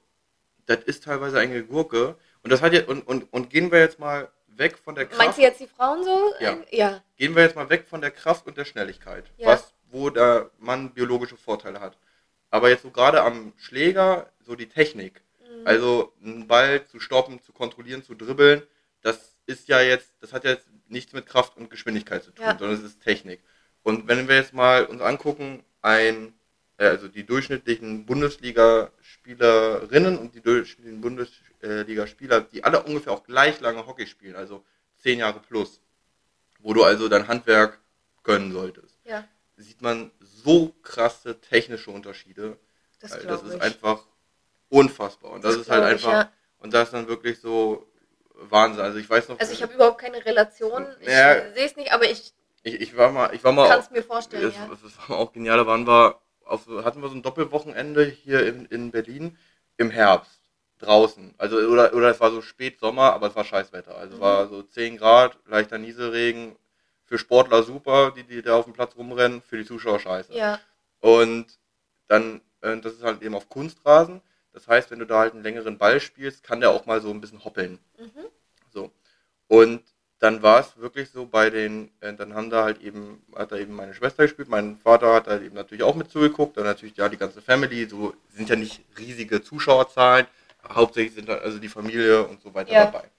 das ist teilweise eine Gurke. Und das hat ja, und, und, und gehen wir jetzt mal weg von der Kraft. meinst du jetzt die Frauen so? Ja. Ja. Gehen wir jetzt mal weg von der Kraft und der Schnelligkeit, Ja. was, wo der Mann biologische Vorteile hat. Aber jetzt so gerade am Schläger, so die Technik. Also einen Ball zu stoppen, zu kontrollieren, zu dribbeln, das ist ja jetzt, das hat ja jetzt nichts mit Kraft und Geschwindigkeit zu tun, Ja. sondern es ist Technik. Und wenn wir jetzt mal uns angucken, ein, äh, also die durchschnittlichen Bundesliga-Spielerinnen und die durchschnittlichen Bundesliga-Spieler, die alle ungefähr auch gleich lange Hockey spielen, also zehn Jahre plus, wo du also dein Handwerk können solltest, Ja, sieht man so krasse technische Unterschiede. das Also glaube das ist ich. einfach unfassbar. Und das, Das ist halt glaub ich, einfach, ja. und das ist dann wirklich so Wahnsinn. Also ich weiß noch, Also ich habe überhaupt keine Relation. Ich Ja. äh, sehe es nicht, aber ich ich, ich war mal, ich war mal, kann es mir vorstellen, es, ja. es war auch genial, da waren wir, auf, hatten wir so ein Doppelwochenende hier in, in Berlin im Herbst draußen. Also oder, oder es war so Spätsommer, aber es war Scheißwetter. Also Mhm. war so 10 Grad, leichter Nieselregen. Für Sportler super, die, die da auf dem Platz rumrennen, für die Zuschauer scheiße. Ja, Und dann, äh, das ist halt eben auf Kunstrasen. Das heißt, wenn du da halt einen längeren Ball spielst, kann der auch mal so ein bisschen hoppeln. mhm. So. Und dann war es wirklich so bei den, äh, dann haben da halt eben, hat da eben meine Schwester gespielt, mein Vater hat halt eben natürlich auch mit zugeguckt, dann natürlich ja die ganze Family, so sind ja nicht riesige Zuschauerzahlen, hauptsächlich sind da also die Familie und so weiter Ja. dabei.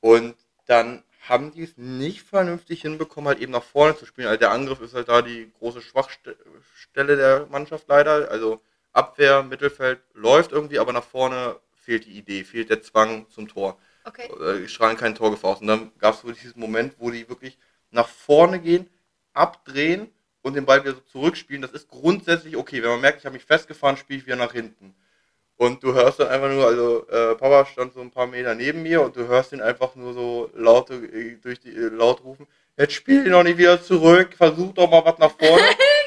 Und dann haben die es nicht vernünftig hinbekommen, halt eben nach vorne zu spielen. Also der Angriff ist halt da die große Schwachstelle der Mannschaft leider. Also Abwehr, Mittelfeld läuft irgendwie, aber nach vorne fehlt die Idee, fehlt der Zwang zum Tor okay. äh, strahlen kein Torgefahr aus. Und dann gab es so diesen Moment, wo die wirklich nach vorne gehen, abdrehen und den Ball wieder so zurückspielen. Das ist grundsätzlich okay. Wenn man merkt, ich habe mich festgefahren, spiele ich wieder nach hinten. Und du hörst dann einfach nur, also äh, Papa stand so ein paar Meter neben mir und du hörst ihn einfach nur so laute, äh, durch die, äh, laut rufen, jetzt spiel ihn noch nicht wieder zurück, versuch doch mal was nach vorne. (laughs)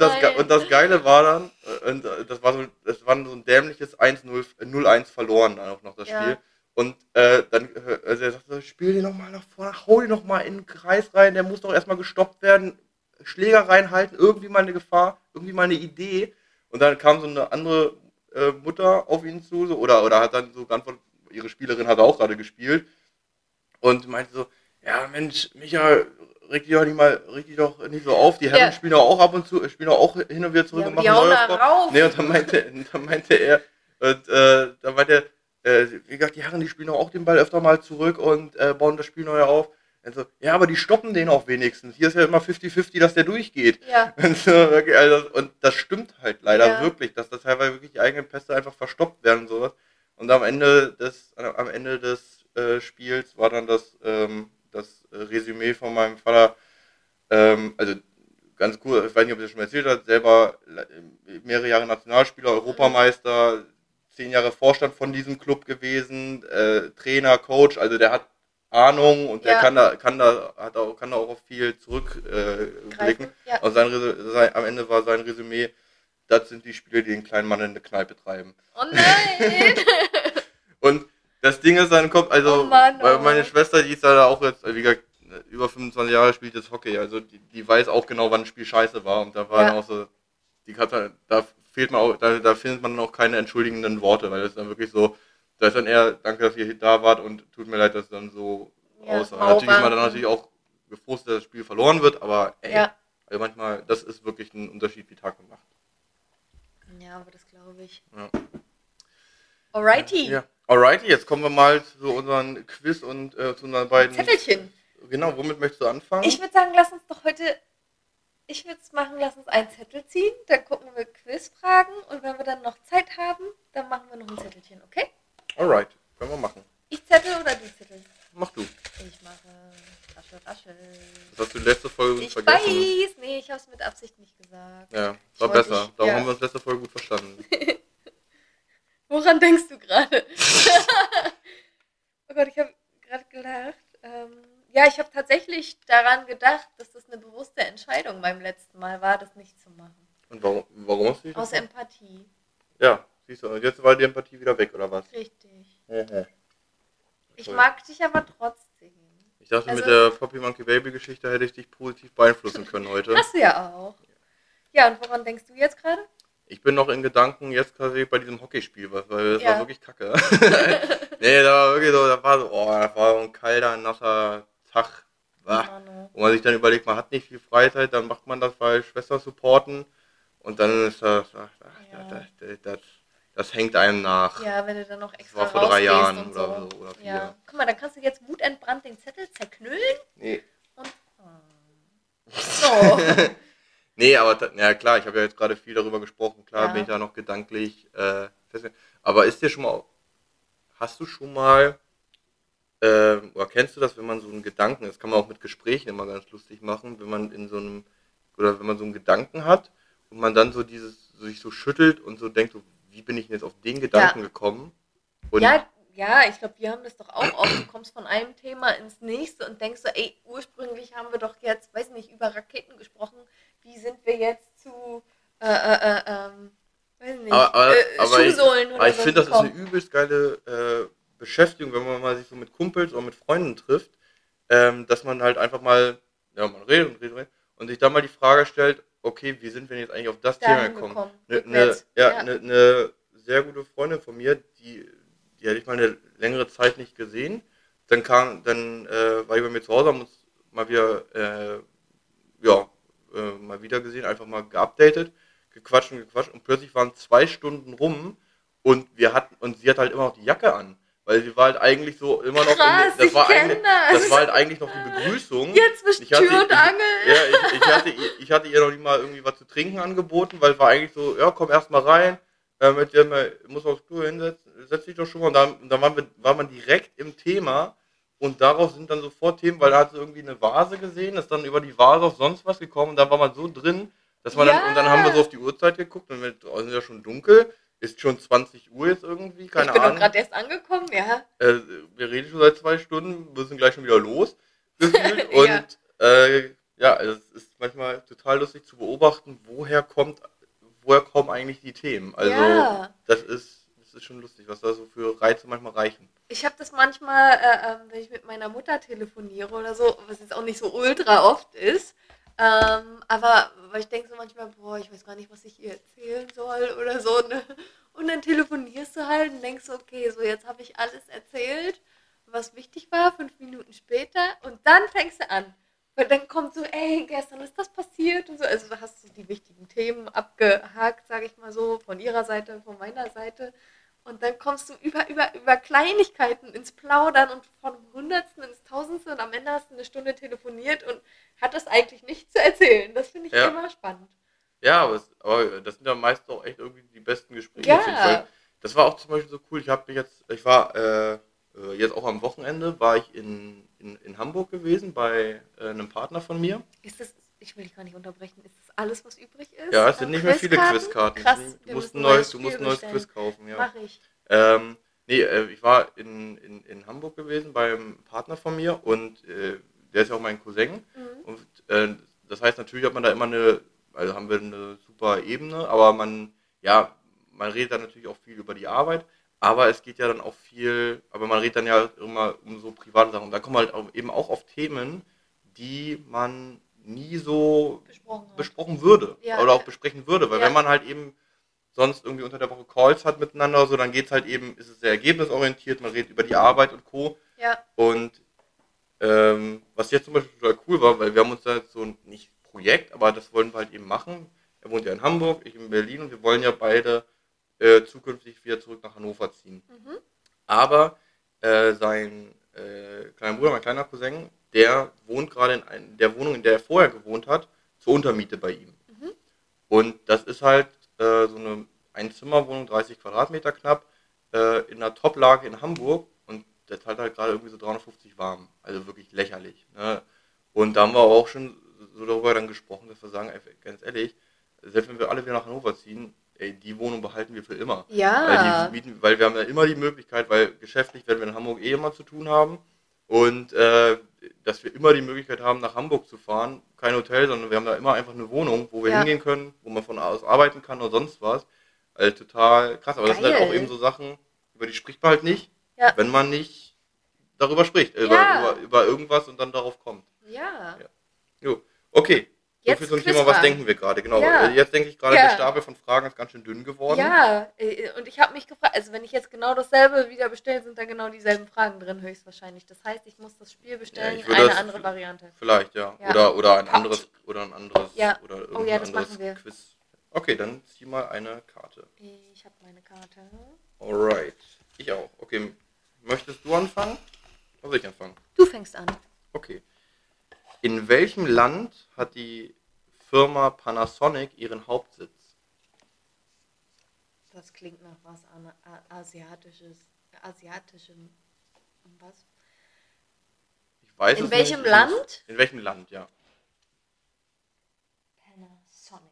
und, das, Ge- und das Geile war dann, äh, und äh, das war so, das war so ein dämliches 1-0, äh, 0-1 verloren dann auch noch das Ja. Spiel. Und äh, dann, also er sagte, spiel den noch mal nach vorne, hau den noch mal in den Kreis rein, der muss doch erstmal gestoppt werden, Schläger reinhalten, irgendwie mal eine Gefahr, irgendwie mal eine Idee. Und dann kam so eine andere äh, Mutter auf ihn zu, so, oder, oder hat dann so geantwortet, ihre Spielerin hat auch gerade gespielt und meinte so, ja Mensch, Micha, reg dich doch nicht mal, reg dich doch nicht so auf, die Herren Ja. spielen doch auch ab und zu, spielen doch auch hin und wieder zurück Ja, und die machen neue rauf. Nee, und dann meinte, (laughs) dann meinte er, und äh, dann meinte er, äh, wie gesagt, die Herren, die spielen doch auch den Ball öfter mal zurück und äh, bauen das Spiel neu auf. Also, ja, aber die stoppen den auch wenigstens. Hier ist ja immer 50-50, dass der durchgeht. Ja, (laughs) Und, so, also, und das stimmt halt leider Ja. wirklich, dass das teilweise wirklich die eigenen Pässe einfach verstoppt werden und sowas. Und am Ende des, am Ende des äh, Spiels war dann das, ähm, das äh, Resümee von meinem Vater, ähm, also ganz cool, ich weiß nicht, ob er das schon erzählt hat, selber äh, mehrere Jahre Nationalspieler, Europameister, zehn Jahre Vorstand von diesem Club gewesen, äh, Trainer, Coach, also der hat Ahnung und der Ja. kann da, kann da, hat auch, kann da auch auf viel zurückblicken. Äh. Ja. Und sein, sein, am Ende war sein Resümee, das sind die Spiele, die den kleinen Mann in der Kneipe treiben. Oh nein! (laughs) Das Ding ist dann kommt, also, Oh Mann, weil oh. meine Schwester, die ist da auch jetzt, wie gesagt, über 25 Jahre spielt jetzt Hockey, also die, die weiß auch genau, wann ein Spiel scheiße war. Und da war Ja. dann auch so, die hat dann, da fehlt man auch, da, da findet man auch keine entschuldigenden Worte, weil das ist dann wirklich so, da ist dann eher, danke, dass ihr da wart und tut mir leid, dass es dann so Ja, aussah. Natürlich ist man dann natürlich auch gefrustet, dass das Spiel verloren wird, aber ey, ja. also manchmal, das ist wirklich ein Unterschied wie Tag und Nacht. ja, aber das glaube ich. Ja. Alrighty. Ja. Alrighty, jetzt kommen wir mal zu unseren Quiz und äh, zu unseren beiden. Zettelchen. Genau, womit möchtest du anfangen? Ich würde sagen, lass uns doch heute. Ich würde es machen, lass uns einen Zettel ziehen, dann gucken wir Quizfragen und wenn wir dann noch Zeit haben, dann machen wir noch ein Zettelchen, okay? Alright, können wir machen. Ich zettel oder du zettelst? Mach du. Ich mache Raschel, Raschel. Das hast du letzte Folge Ich vergessen. weiß, nee, ich habe es mit Absicht nicht gesagt. Ja, Ich war wollte besser. Darum ja. haben wir uns letzte Folge gut verstanden. (laughs) Woran denkst du gerade? (laughs) Oh Gott, ich habe gerade gelacht. Ähm, ja, ich habe tatsächlich daran gedacht, dass das eine bewusste Entscheidung beim letzten Mal war, das nicht zu machen. Und warum, warum hast du dich Aus Empathie. Ja, siehst du, und jetzt war die Empathie wieder weg, oder was? Richtig. Mhm. Ich mag dich aber trotzdem. Ich dachte, Also- mit der Poppy Monkey Baby Geschichte hätte ich dich positiv beeinflussen können (laughs) heute. Hast du ja auch. Ja, und woran denkst du jetzt gerade? Ich bin noch in Gedanken jetzt quasi bei diesem Hockeyspiel, weil weil das Ja. war wirklich kacke. (laughs) nee, da war wirklich so, da war so, oh, das war so ein kalter, nasser Tag. Bah. Manu. Wo man sich dann überlegt, man hat nicht viel Freizeit, dann macht man das bei Schwester supporten und dann ist das, ach, Ja. das, das, das, das hängt einem nach. Ja, wenn du dann noch extra war vor drei Jahren und oder so. so, oder vier. Ja. Guck mal, dann kannst du jetzt wutentbrannt den Zettel zerknüllen Nee. und... So. (laughs) Nee, aber ja klar, ich habe ja jetzt gerade viel darüber gesprochen. Klar Ja. bin ich da noch gedanklich äh, fest. Aber ist dir schon mal, hast du schon mal, ähm, oder kennst du das, wenn man so einen Gedanken, das kann man auch mit Gesprächen immer ganz lustig machen, wenn man in so einem, oder wenn man so einen Gedanken hat und man dann so dieses, sich so schüttelt und so denkt, so, wie bin ich denn jetzt auf den Gedanken gekommen? Und ja, ja, ich glaube, wir haben das doch auch oft. Du kommst von einem Thema ins nächste und denkst so, ey, ursprünglich haben wir doch jetzt, weiß nicht, über Raketen gesprochen. Wie sind wir jetzt zu, äh, äh, äh, ähm, weiß nicht, Aber- aber- äh, aber ich- Schuhsohlen oder Aber ich so finde, das ist eine übelst geile äh, Beschäftigung, wenn man mal sich so mit Kumpels oder mit Freunden trifft, ähm, dass man halt einfach mal, ja, man redet und redet und redet und sich dann mal die Frage stellt, okay, wie sind wir jetzt eigentlich auf das Thema Dahin gekommen? Eine ne, ja, ja. ne, ne sehr gute Freundin von mir, die, die hatte ich mal eine längere Zeit nicht gesehen. Dann kam, dann äh, war ich bei mir zu Hause, haben uns mal wieder, äh, ja, äh, mal wieder gesehen, einfach mal geupdatet, gequatscht und gequatscht und plötzlich waren zwei Stunden rum und wir hatten, und sie hat halt immer noch die Jacke an. Weil sie war halt eigentlich so immer noch Krass, das ich war das. das war halt eigentlich noch die Begrüßung. Ja, zwischen Ich hatte- Tür und ich- Angel. Ja, ich, ich, hatte, ihr- ich hatte ihr noch nicht mal irgendwie was zu trinken angeboten, weil es war eigentlich so, ja, komm erst mal rein, äh, mit dir muss aufs Klo hinsetzen, setz dich doch schon mal. Und dann, und dann waren wir, war man direkt im Thema und darauf sind dann sofort Themen, weil da hat sie irgendwie eine Vase gesehen, ist dann über die Vase auf sonst was gekommen und da war man so drin, dass man Ja. dann, und dann haben wir so auf die Uhrzeit geguckt und wir draußen ist ja schon dunkel, ist schon 20 Uhr jetzt irgendwie, keine ich bin Ahnung. gerade erst angekommen, ja. Äh, wir reden schon seit zwei Stunden, wir sind gleich schon wieder los. Gefühlt. (laughs) Ja. Und äh, ja, also es ist manchmal total lustig zu beobachten, woher kommt, woher kommen eigentlich die Themen. Also Ja. das ist, das ist schon lustig, was da so für Reize manchmal reichen. Ich habe das manchmal, äh, ähm, wenn ich mit meiner Mutter telefoniere oder so, was jetzt auch nicht so ultra oft ist. Ähm, aber weil ich denke so manchmal, boah, ich weiß gar nicht, was ich ihr erzählen soll oder so. Ne? Und dann telefonierst du halt und denkst okay, so jetzt habe ich alles erzählt, was wichtig war, fünf Minuten später. Und dann fängst du an. Weil dann kommt so, ey, gestern ist das passiert und so. Also hast du die wichtigen Themen abgehakt, sage ich mal so, von ihrer Seite, von meiner Seite. Und dann kommst du über, über, über Kleinigkeiten ins Plaudern und von Hundertsten ins Tausendste und am Ende hast du eine Stunde telefoniert und hattest eigentlich nichts zu erzählen. Das finde ich Ja. immer spannend. Ja, aber, es, aber das sind ja meist auch echt irgendwie die besten Gespräche. Ja. Das war auch zum Beispiel so cool. Ich habe mich jetzt, ich war äh, äh, jetzt auch am Wochenende, war ich in, in, in Hamburg gewesen bei äh, einem Partner von mir. Ist das, ich will dich gar nicht unterbrechen, ist das alles, was übrig ist? Ja, es sind nicht mehr viele Quizkarten? Krass, du musst ein neues, du musst ein neues. Quiz kaufen, ja. Mach ich. Ähm, nee, äh, ich war in, in, in Hamburg gewesen beim Partner von mir und äh, der ist ja auch mein Cousin. Mhm. Und äh, das heißt, natürlich hat man da immer eine, also haben wir eine super Ebene, aber man, ja, man redet dann natürlich auch viel über die Arbeit, aber es geht ja dann auch viel, aber man redet dann ja immer um so private Sachen. Und da kommen halt eben auch auf Themen, die man nie so Besprochen. besprochen würde Ja, oder auch besprechen würde, weil Ja. wenn man halt eben sonst irgendwie unter der Woche Calls hat miteinander, so dann geht es halt eben, ist es sehr ergebnisorientiert, man redet über die Arbeit und Co. Ja, Und ähm, was jetzt zum Beispiel total cool war, weil wir haben uns da jetzt so ein, nicht Projekt, aber das wollen wir halt eben machen. Er wohnt ja in Hamburg, ich in Berlin und wir wollen ja beide äh, zukünftig wieder zurück nach Hannover ziehen. mhm. Aber äh, sein äh, kleiner Bruder, mein kleiner Cousin, der wohnt gerade in ein, der Wohnung, in der er vorher gewohnt hat, zur Untermiete bei ihm. Mhm. Und das ist halt äh, so eine Einzimmerwohnung, 30 Quadratmeter knapp, äh, in einer Top-Lage in Hamburg und das hat halt gerade irgendwie so 350 warm. Also wirklich lächerlich. Ne? Und da haben wir auch schon so darüber dann gesprochen, dass wir sagen, ey, ganz ehrlich, selbst wenn wir alle wieder nach Hannover ziehen, ey, die Wohnung behalten wir für immer. Ja. Weil, mieten, weil wir haben ja immer die Möglichkeit, weil geschäftlich werden wir in Hamburg eh immer zu tun haben. Und äh, dass wir immer die Möglichkeit haben, nach Hamburg zu fahren. Kein Hotel, sondern wir haben da immer einfach eine Wohnung, wo wir Ja. hingehen können, wo man von aus arbeiten kann oder sonst was. Also total krass. Aber das sind halt Geil. auch eben so Sachen, über die spricht man halt nicht, Ja. wenn man nicht darüber spricht, Ja. über, über, über irgendwas und dann darauf kommt. Ja. Ja. Jo, okay. So Jetzt viel zum. Thema, was denken wir gerade? Genau. Ja. Äh, Jetzt denke ich gerade, Ja. der Stapel von Fragen ist ganz schön dünn geworden. Ja, äh, und ich habe mich gefragt, also wenn ich jetzt genau dasselbe wieder bestelle, sind da genau dieselben Fragen drin höchstwahrscheinlich. Das heißt, ich muss das Spiel bestellen, ich würde eine andere Variante. Vielleicht, ja. Ja. Oder, oder ein anderes, oder ein anderes, Ja. oder Oh ja, das machen wir. Quiz. Okay, dann zieh mal eine Karte. Ich habe meine Karte. Alright. Ich auch. Okay. Möchtest du anfangen? Oder soll ich anfangen? Du fängst an. Okay. In welchem Land hat die Firma Panasonic ihren Hauptsitz? Das klingt nach was asiatisches, asiatischem. Was? Ich weiß In es welchem nicht. Land? In welchem Land, ja. Panasonic.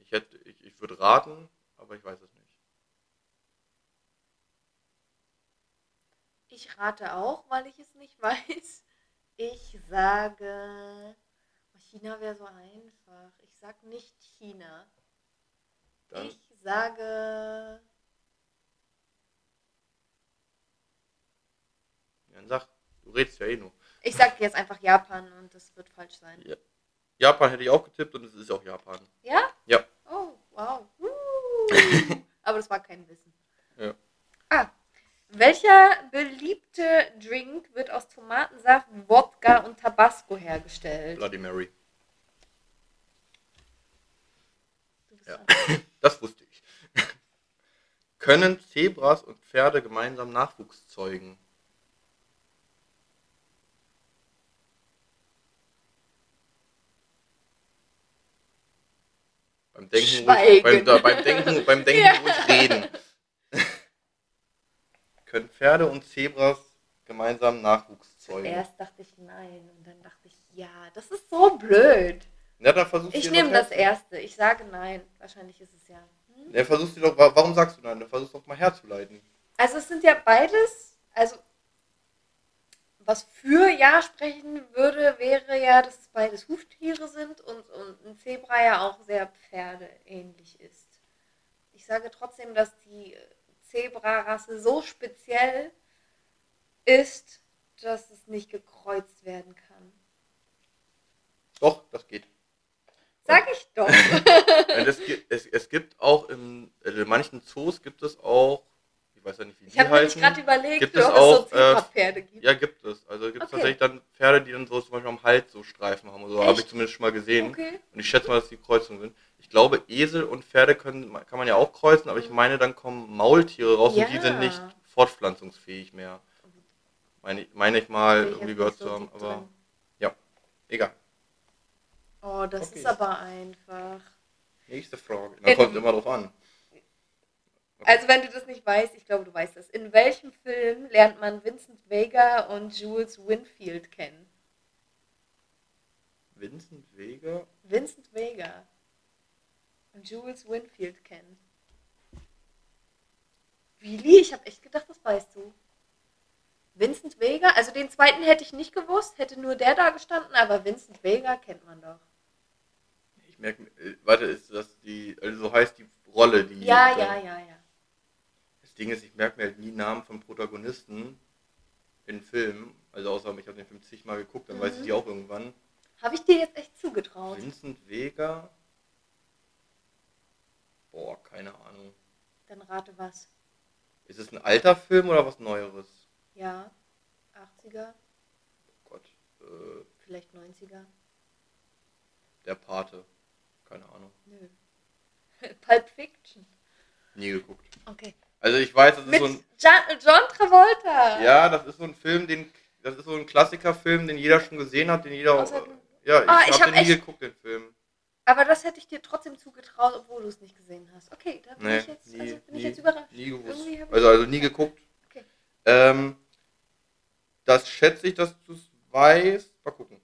Ich hätte, ich, ich würde raten, aber ich weiß es nicht. Ich rate auch, weil ich es nicht (laughs) weiß. Ich sage. China wäre so einfach. Ich sag nicht China. Dann, Ich sage. dann sag, du redest ja eh nur. Ich sag jetzt einfach Japan und das wird falsch sein. Ja. Japan hätte ich auch getippt und es ist auch Japan. Ja? Ja. Oh, wow. Uh. (laughs) Aber das war kein Wissen. Ja. Ah. Welcher beliebte Drink wird aus Tomatensaft, Wodka und Tabasco hergestellt? Bloody Mary. Ja. (laughs) Das wusste ich. Können Zebras und Pferde gemeinsam Nachwuchs zeugen? Beim Denken, ruhig, beim, beim Denken, beim (laughs) Denken Ja. ruhig reden. Können Pferde und Zebras gemeinsam Nachwuchs zeugen? Erst dachte ich nein und dann dachte ich ja. Das ist so blöd. Ja, dann versuchst Ich nehme das erste. Ich sage nein. Wahrscheinlich ist es ja. Hm? Ja, versuchst dir doch, wa- warum sagst du nein? Dann versuchst doch mal herzuleiten. Also es sind ja beides, also was für Ja sprechen würde, wäre ja, dass es beides Huftiere sind und, und ein Zebra ja auch sehr pferdeähnlich ist. Ich sage trotzdem, dass die Zebra-Rasse so speziell ist, dass es nicht gekreuzt werden kann. Doch, das geht. Sag ich doch. (laughs) Ja, das, gi- es, es gibt auch im, also in manchen Zoos gibt es auch, weiß ja nicht, wie Ich die habe mir heißen. gerade überlegt, Gibt ob es auch, so Zebra-Pferde gibt. Ja, gibt es. Also gibt es Okay. tatsächlich dann Pferde, die dann so zum Beispiel am Hals so Streifen haben. oder So habe ich zumindest schon mal gesehen. Okay. Und ich schätze mal, dass die Kreuzungen sind. Ich glaube, Esel und Pferde können, kann man ja auch kreuzen, aber ich meine, dann kommen Maultiere raus und die Ja. sind nicht fortpflanzungsfähig mehr. Meine, ich- meine ich mal ich irgendwie gehört nicht zu so haben, aber drin. egal. Oh, das Okay. ist aber einfach. Nächste Frage. In- kommt immer drauf an. Also wenn du das nicht weißt, ich glaube, du weißt das. In welchem Film lernt man Vincent Vega und Jules Winfield kennen? Vincent Vega. Vincent Vega und Jules Winfield kennen. Really? Ich habe echt gedacht, das weißt du. Vincent Vega, also den zweiten hätte ich nicht gewusst, hätte nur der da gestanden, aber Vincent Vega kennt man doch. Ich merke, äh, warte, ist das die, also so heißt die Rolle, die. Ja, ja, ja, ja. Ding ist, ich merke mir halt nie Namen von Protagonisten in Filmen. Also außer ich habe den Film zigmal geguckt, dann weiß ich Mhm. die auch irgendwann. Habe ich dir jetzt echt zugetraut. Vincent Vega. Boah, keine Ahnung. Dann rate was. Ist es ein alter Film oder was Neueres? Ja, 80er, Oh Gott. Äh, vielleicht 90er. der Pate. Keine Ahnung. Nö. (laughs) Pulp Fiction. Nie geguckt. Okay. Also ich weiß, das ist Mit so ein. John, John Travolta. Ja, das ist so ein Film, den. Das ist so ein Klassikerfilm, den jeder schon gesehen hat, den jeder. Du. ja, ich, hab ich hab den nie echt- geguckt, den Film. Aber das hätte ich dir trotzdem zugetraut, obwohl du es nicht gesehen hast. Okay, da bin Nee, ich jetzt, nie, also bin nie, ich jetzt überrascht. Nie gewusst. Also, also nie geguckt. Okay. Ähm, das schätze ich, dass du es weißt. Mal gucken.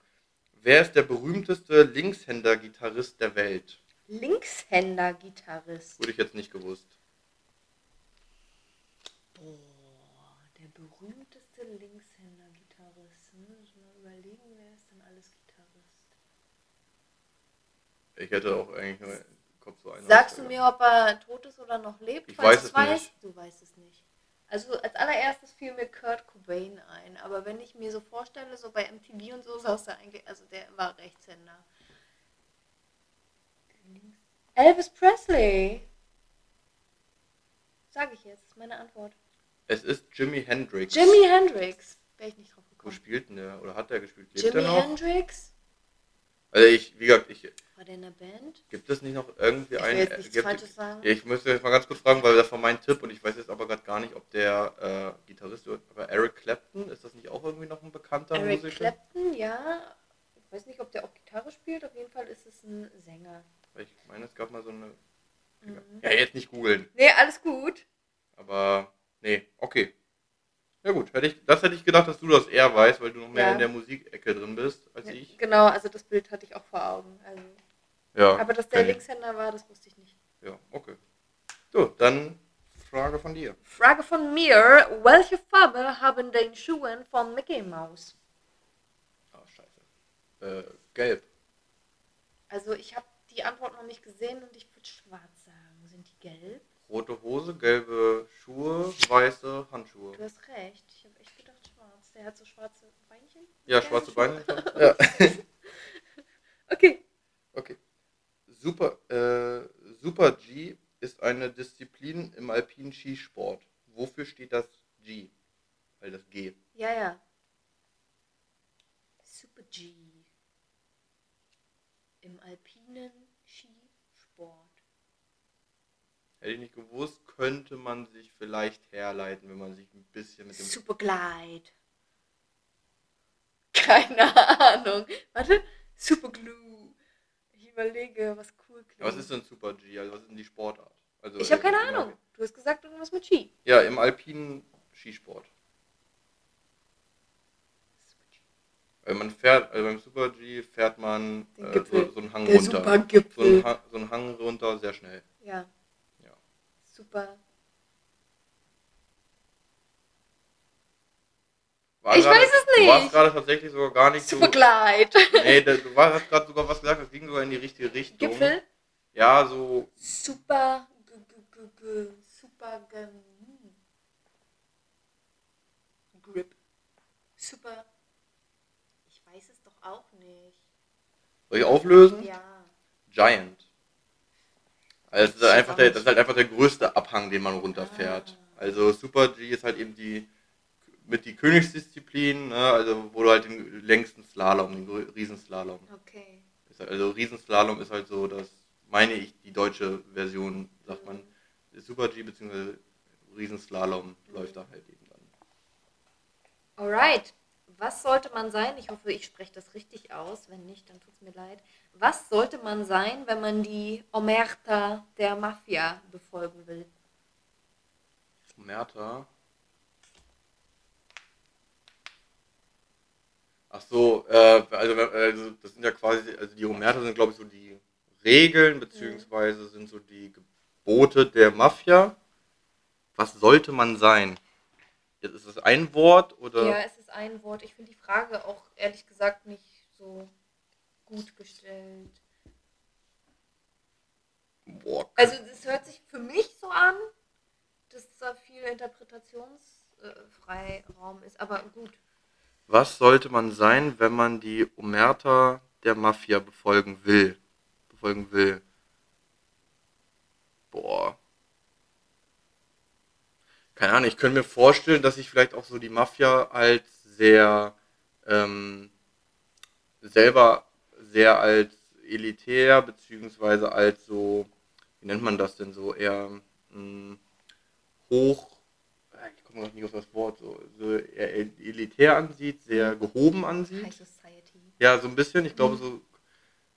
Wer ist der berühmteste Linkshänder-Gitarrist der Welt? Linkshänder-Gitarrist. Wurde ich jetzt nicht gewusst. Boah, der berühmteste Linkshänder-Gitarrist. Muss mal überlegen, wer ist denn alles Gitarrist? Ich hätte auch eigentlich nur im Kopf so einen. Sagst du mir, ob er tot ist oder noch lebt? Ich falls weiß es nicht. Du weißt es nicht. Also als allererstes fiel mir Kurt Cobain ein, aber wenn ich mir so vorstelle, so bei MTV und so saß er eigentlich, also der war Rechtshänder. Links- Elvis Presley. Sage ich jetzt, ist meine Antwort. Es ist Jimi Hendrix. Jimi Hendrix. Wäre ich nicht drauf Wo gekommen. spielt denn der? Oder hat der gespielt? Lebt Jimi? Hendrix? Also ich, wie gesagt, ich, War der in der Band? gibt es nicht noch irgendwie Ich will einen. jetzt nichts gibt, Falsches sagen. Ich müsste jetzt mal ganz kurz fragen, weil das war mein Tipp und ich weiß jetzt aber gerade gar nicht, ob der äh, Gitarrist wird. Aber Eric Clapton, ist das nicht auch irgendwie noch ein bekannter Eric Musiker? Clapton, ja. Ich weiß nicht, ob der auch Gitarre spielt. Auf jeden Fall ist es ein Sänger. Ich meine, es gab mal so eine. Mhm. Ja, jetzt nicht googeln. Nee, alles gut. Aber nee, okay. Ja gut, hätte ich, das hätte ich gedacht, dass du das eher weißt, weil du noch mehr Ja. in der Musikecke drin bist als ich. Genau, also das Bild hatte ich auch vor Augen. Also. Ja. Aber dass der okay. Linkshänder war, das wusste ich nicht. Ja, okay. So, dann Frage von dir. Frage von mir. Welche Farbe haben den Schuhen von Mickey Mouse? Ah, scheiße. Äh, gelb. Also ich habe die Antwort noch nicht gesehen und ich würde schwarz sagen. Sind die gelb? Rote Hose, gelbe Schuhe, weiße Handschuhe. Du hast recht. Ich habe echt gedacht schwarz. Der hat so schwarze Beinchen. Ja, schwarze Schuhe. Beine. Ja. (laughs) Okay. Okay. Super, äh, Super G ist eine Disziplin im alpinen Skisport. Wofür steht das G? Weil das G. Ja, ja. Super G. Im alpinen Skisport. Hätte ich nicht gewusst, könnte man sich vielleicht herleiten, wenn man sich ein bisschen mit dem. Super Glide. Keine Ahnung. Warte. Super Glue. Ich überlege, was cool klingt. Was ist denn Super G? Also was ist denn die Sportart? Also, ich habe keine im Ahnung. Du hast gesagt irgendwas mit Ski. Ja, im alpinen Skisport. Weil man fährt, also beim Super G fährt man äh, so, so einen Hang Der runter. So einen, Hang, so einen Hang runter, sehr schnell. Ja. Super. War Ich gerade- weiß es Du warst nicht. gerade tatsächlich sogar gar nicht so. Super Glide. Nee, da- du war- hast gerade sogar was gesagt, das ging sogar in die richtige Richtung. Gipfel. Ja, so. Super. G -g -g super. Grip. Super. Ich weiß es doch auch nicht. Soll ich auflösen? Ja. Giant. Also das ist, Super einfach der, das ist halt einfach der größte Abhang, den man runterfährt. Also Super G ist halt eben die mit die Königsdisziplin, ne? also wo du halt den längsten Slalom, den Riesenslalom. Okay. Halt, also Riesenslalom ist halt so, das meine ich, die deutsche Version, sagt man. Super G bzw. Riesenslalom läuft da halt eben dann. Alright. Was sollte man sein? Ich hoffe, ich spreche das richtig aus. Wenn nicht, dann tut es mir leid. Was sollte man sein, wenn man die Omerta der Mafia befolgen will? Merta. Ach so, äh, also, also das sind ja quasi, also die Omerta sind glaube ich so die Regeln beziehungsweise sind so die Gebote der Mafia. Was sollte man sein? Ist es ein Wort oder? Ja, es ist ein Wort. Ich finde die Frage auch ehrlich gesagt nicht so gut gestellt. Boah, Also es hört sich für mich so an, dass da viel Interpretationsfreiraum ist. Aber gut. was sollte man sein, wenn man die Omerta der Mafia befolgen will? Befolgen will. Boah. Keine Ahnung, ich könnte mir vorstellen, dass ich vielleicht auch so die Mafia als sehr ähm, selber sehr als elitär beziehungsweise als so, wie nennt man das denn so, eher mh, hoch, äh, ich komme noch nicht auf das Wort, so, so eher elitär ansieht, sehr gehoben ansieht. High Society. Ja, so ein bisschen. Ich glaube, so,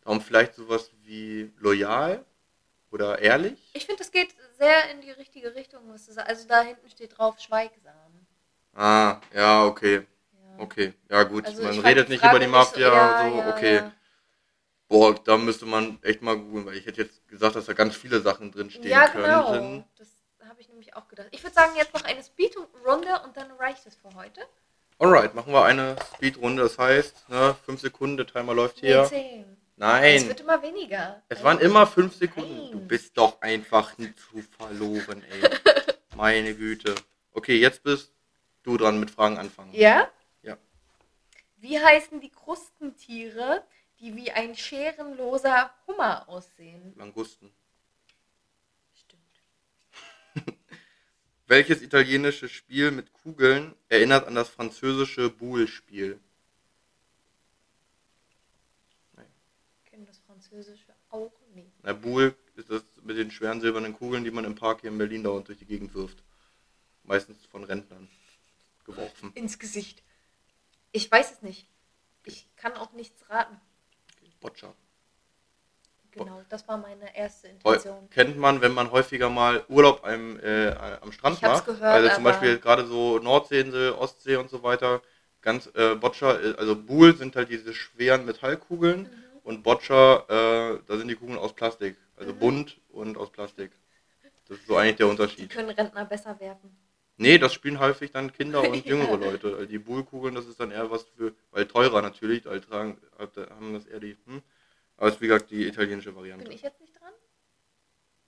darum vielleicht sowas wie loyal oder ehrlich? Ich finde, das geht sehr in die richtige Richtung, was du. Also da hinten steht drauf schweigsam. Ah, ja, okay. Ja. Okay, ja gut, also man redet nicht über die Mafia so, ja, so, ja, okay. Boah, da müsste man echt mal googeln, weil ich hätte jetzt gesagt, dass da ganz viele Sachen drin stehen ja, genau. Können. Das habe ich nämlich auch gedacht. Ich würde sagen, jetzt noch eine Speedrunde und dann reicht es für heute. Alright, machen wir eine Speedrunde. Das heißt, ne, 5 Sekunden, der Timer läuft hier. Nee, 10. Nein. Es wird immer weniger. Es waren immer also, fünf Sekunden. Nein. Du bist doch einfach zu verloren, ey. (laughs) Meine Güte. Okay, jetzt bist du dran mit Fragen anfangen. Ja? Ja. Wie heißen die Krustentiere, die wie ein scherenloser Hummer aussehen? Langusten. Stimmt. (laughs) Welches italienische Spiel mit Kugeln erinnert an das französische Boule-Spiel? Französische auch nicht. Na, Boule ist das mit den schweren silbernen Kugeln, die man im Park hier in Berlin dauernd durch die Gegend wirft. Meistens von Rentnern geworfen. Ins Gesicht. Ich weiß es nicht. Ich kann auch nichts raten. Boccia. Genau, das war meine erste Intention. Kennt man, wenn man häufiger mal Urlaub am, äh, am Strand macht. gehört, also zum Beispiel gerade so Nordseeinsel, Ostsee und so weiter. Ganz äh, Boccia, äh, also Boule sind halt diese schweren Metallkugeln Mhm. Und Boccia, äh, da sind die Kugeln aus Plastik. Also Mhm. bunt und aus Plastik. Das ist so eigentlich der Die Unterschied. können Rentner besser werfen. Nee, das spielen häufig dann Kinder (laughs) und jüngere Leute. Also Die Boule-Kugeln, das ist dann eher was für, weil teurer natürlich, tragen, hat- haben das eher die, hm. Aber es ist wie gesagt die italienische Variante. Bin ich jetzt nicht dran?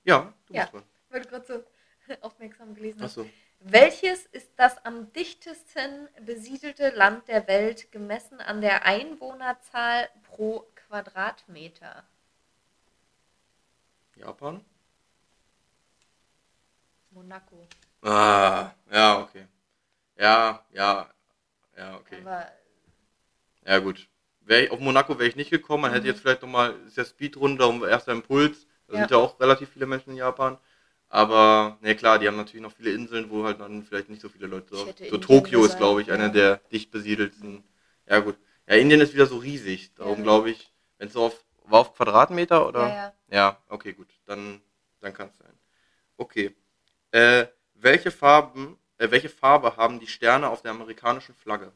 Ja, du Ja. bist dran. Weil du gerade so (laughs) aufmerksam gelesen hast. Achso. Welches ist das am dichtesten besiedelte Land der Welt gemessen an der Einwohnerzahl pro Quadratmeter? Japan? Monaco. Ah, ja, okay. Ja, ja, ja, okay. Aber Ja, gut. Wär ich, auf Monaco wäre ich nicht gekommen. Man hätte Mhm. jetzt vielleicht nochmal, ist ja Speedrunde, um erster Impuls. Da Ja. sind ja auch relativ viele Menschen in Japan. Aber, ne, klar, die haben natürlich noch viele Inseln, wo halt dann vielleicht nicht so viele Leute hätte So Indien Tokio ist, glaube ich, einer ja. der dicht besiedelsten. Ja, gut. Ja, Indien ist wieder so riesig. Darum Ja. glaube ich, wenn es so auf, war auf Quadratmeter oder? ja, ja. Ja, okay, gut. Dann, dann kann es sein. Okay. Äh, welche Farben, äh, welche Farbe haben die Sterne auf der amerikanischen Flagge?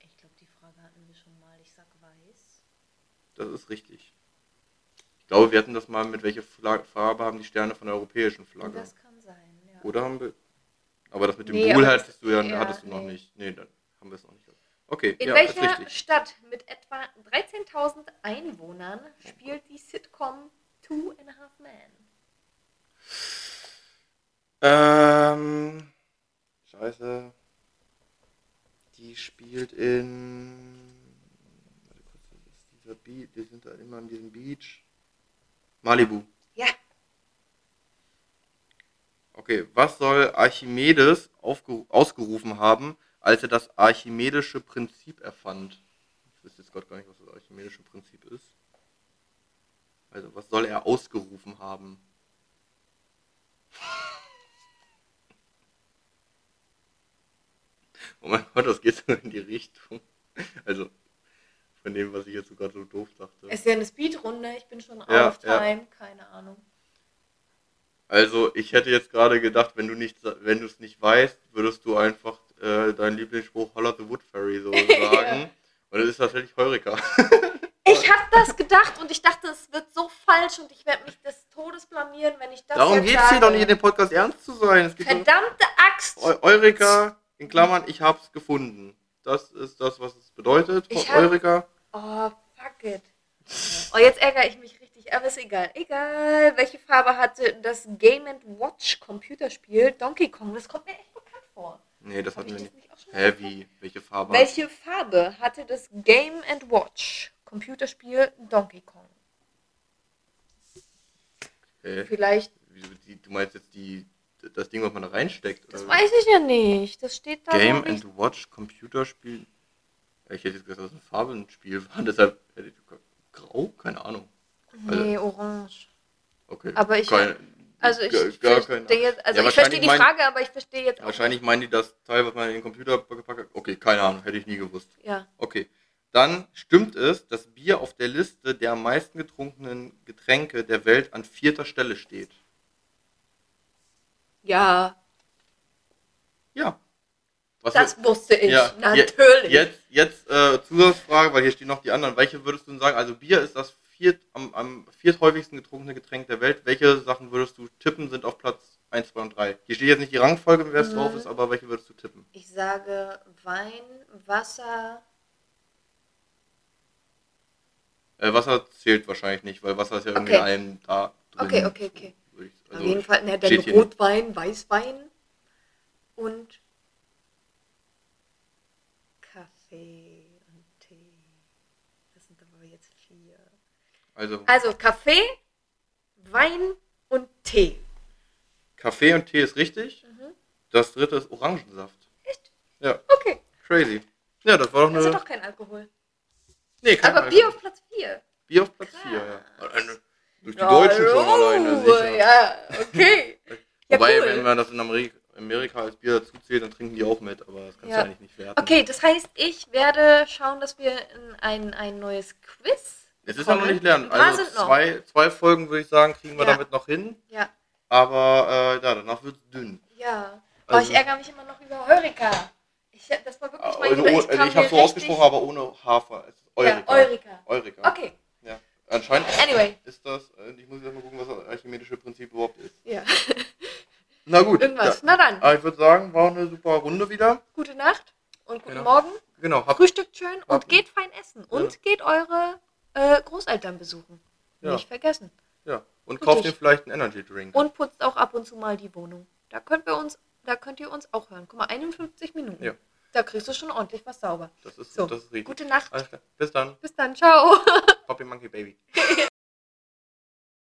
Ich glaube, die Frage hatten wir schon mal. Ich sag weiß. Das ist richtig. Ich glaube, wir hatten das mal mit welcher Farbe haben die Sterne von der europäischen Flagge. Das kann sein, ja. Oder haben wir. Aber das mit dem Nee, Buhl hattest du ja, ja, hattest du noch nee. nicht. Nee, dann haben wir es noch nicht. Okay, In ja, welcher. Stadt mit etwa 13.000 Einwohnern spielt die Sitcom Two and a Half Men? Ähm. Scheiße. Die spielt in. Warte kurz, das ist dieser Beach. Die sind da immer an diesem Beach. Malibu. Ja, Okay, was soll Archimedes ausgerufen haben, als er das archimedische Prinzip erfand? Ich wüsste jetzt gerade gar nicht, was das archimedische Prinzip ist. Also, was soll er ausgerufen haben? (laughs) Oh mein Gott, das geht so in die Richtung. Also, von dem, was ich jetzt so gerade so doof dachte. ist ja eine Speedrunde. Ich bin schon Ja, auf ja. Time. Keine Ahnung. Also, ich hätte jetzt gerade gedacht, wenn du nicht, wenn du es nicht weißt, würdest du einfach äh, deinen Lieblingsspruch Holler the Wood Fairy so (laughs) sagen. Und es ist tatsächlich Heureka. (laughs) Ich habe das gedacht und ich dachte, es wird so falsch und ich werde mich des Todes blamieren, wenn ich das Darum geht es hier doch nicht in dem Podcast ernst zu sein. Es geht Verdammte Axt! Eu Eureka, in Klammern, ich hab's gefunden. Das ist das, was es bedeutet. Von hab- Eureka. Oh, fuck it. Oh, jetzt ärgere ich mich richtig, aber ist egal. Egal, welche Farbe hatte das Game Watch Computerspiel Donkey Kong? Das kommt mir echt bekannt vor. Nee, das Hab hatten wir nicht. Hä, wie? Welche Farbe? Welche Farbe hatte das Game Watch Computerspiel Donkey Kong? Hä? Vielleicht, die, du meinst jetzt die, das Ding, was man da reinsteckt? das weiß ich ja nicht. Das steht da Game and Watch Computerspiel. Ich hätte jetzt gesagt, dass es ein Farbenspiel war. (laughs) Deshalb hätte ich grau? Keine Ahnung. Nee, orange. Okay. Aber ich- Keine, Also ich gar- verstehe jetzt, also Ja, ich verstehe die mein- Frage, aber ich verstehe jetzt auch Wahrscheinlich meinen die das Teil, was man in den Computer gepackt hat. Okay, keine Ahnung, hätte ich nie gewusst. Ja. Okay. Dann stimmt es, dass Bier auf der Liste der am meisten getrunkenen Getränke der Welt an vierter Stelle steht. Ja. Ja. Was Das wusste ich. Ja, Natürlich. Jetzt, jetzt äh, Zusatzfrage, weil hier stehen noch die anderen. Welche würdest du denn sagen? Also Bier ist das viert, am, am vierthäufigsten getrunkene Getränk der Welt. Welche Sachen würdest du tippen, sind auf Platz 1, 2 und 3? Hier steht jetzt nicht die Rangfolge, wer es Mhm. drauf ist, aber welche würdest du tippen? Ich sage Wein, Wasser. Äh, Wasser zählt wahrscheinlich nicht, weil Wasser ist ja irgendwie Okay. in allem da drin. Okay, okay, okay. Würde ich- Auf Also, jeden Fall, ne, dann steht hier Rotwein, Weißwein und Kaffee und Tee. Das sind aber jetzt vier. Also Also Kaffee, Wein und Tee. Kaffee und Tee ist richtig. Mhm. Das dritte ist Orangensaft. Echt? Ja, Okay, crazy. Ja, das war doch also eine. doch kein Alkohol. nee, kein Aber Alkohol. Bier auf Platz 4. Bier auf Platz Krass. 4, ja. Durch die Deutschen schon alleine. Sicher. Ja, okay. (laughs) Ja, Wobei, cool. wenn man das in Amerika, Amerika als Bier dazu zählt, dann trinken die auch mit, aber das kannst Ja. du eigentlich nicht werten. Okay, das heißt, ich werde schauen, dass wir in ein, ein neues Quiz. Es ist ja noch nicht lernen. Also zwei, zwei Folgen würde ich sagen, kriegen wir Ja. damit noch hin. Ja, Aber äh, ja, danach wird es dünn. ja. Oh, Also- ich ärgere mich immer noch über Heureka. Ich, das war wirklich mein Also, Gedanke. also ich habe so ausgesprochen, aber ohne Hafer. Es ist Ja, Eureka. Eureka. Eureka. Okay, Ja. Anscheinend anyway. ist das, äh, ich muss jetzt mal gucken, was das archimedische Prinzip überhaupt ist. Ja, (laughs) Na gut. irgendwas. Ja. Na dann, Aber ich würde sagen, war eine super Runde wieder. gute Nacht und guten Genau. Morgen. Genau, Frühstückt schön und geht fein essen. Und geht eure äh, Großeltern besuchen. Ja. Nicht vergessen. ja. Und Richtig. kauft dir vielleicht einen Energy Drink. Und putzt auch ab und zu mal die Wohnung. Da könnt wir uns, da könnt ihr uns auch hören. Guck mal, 51 Minuten. Ja. Da kriegst du schon ordentlich was sauber. Das ist, So, das ist richtig. gute Nacht. Bis dann. Bis dann, ciao. Poppy Monkey Baby. (laughs)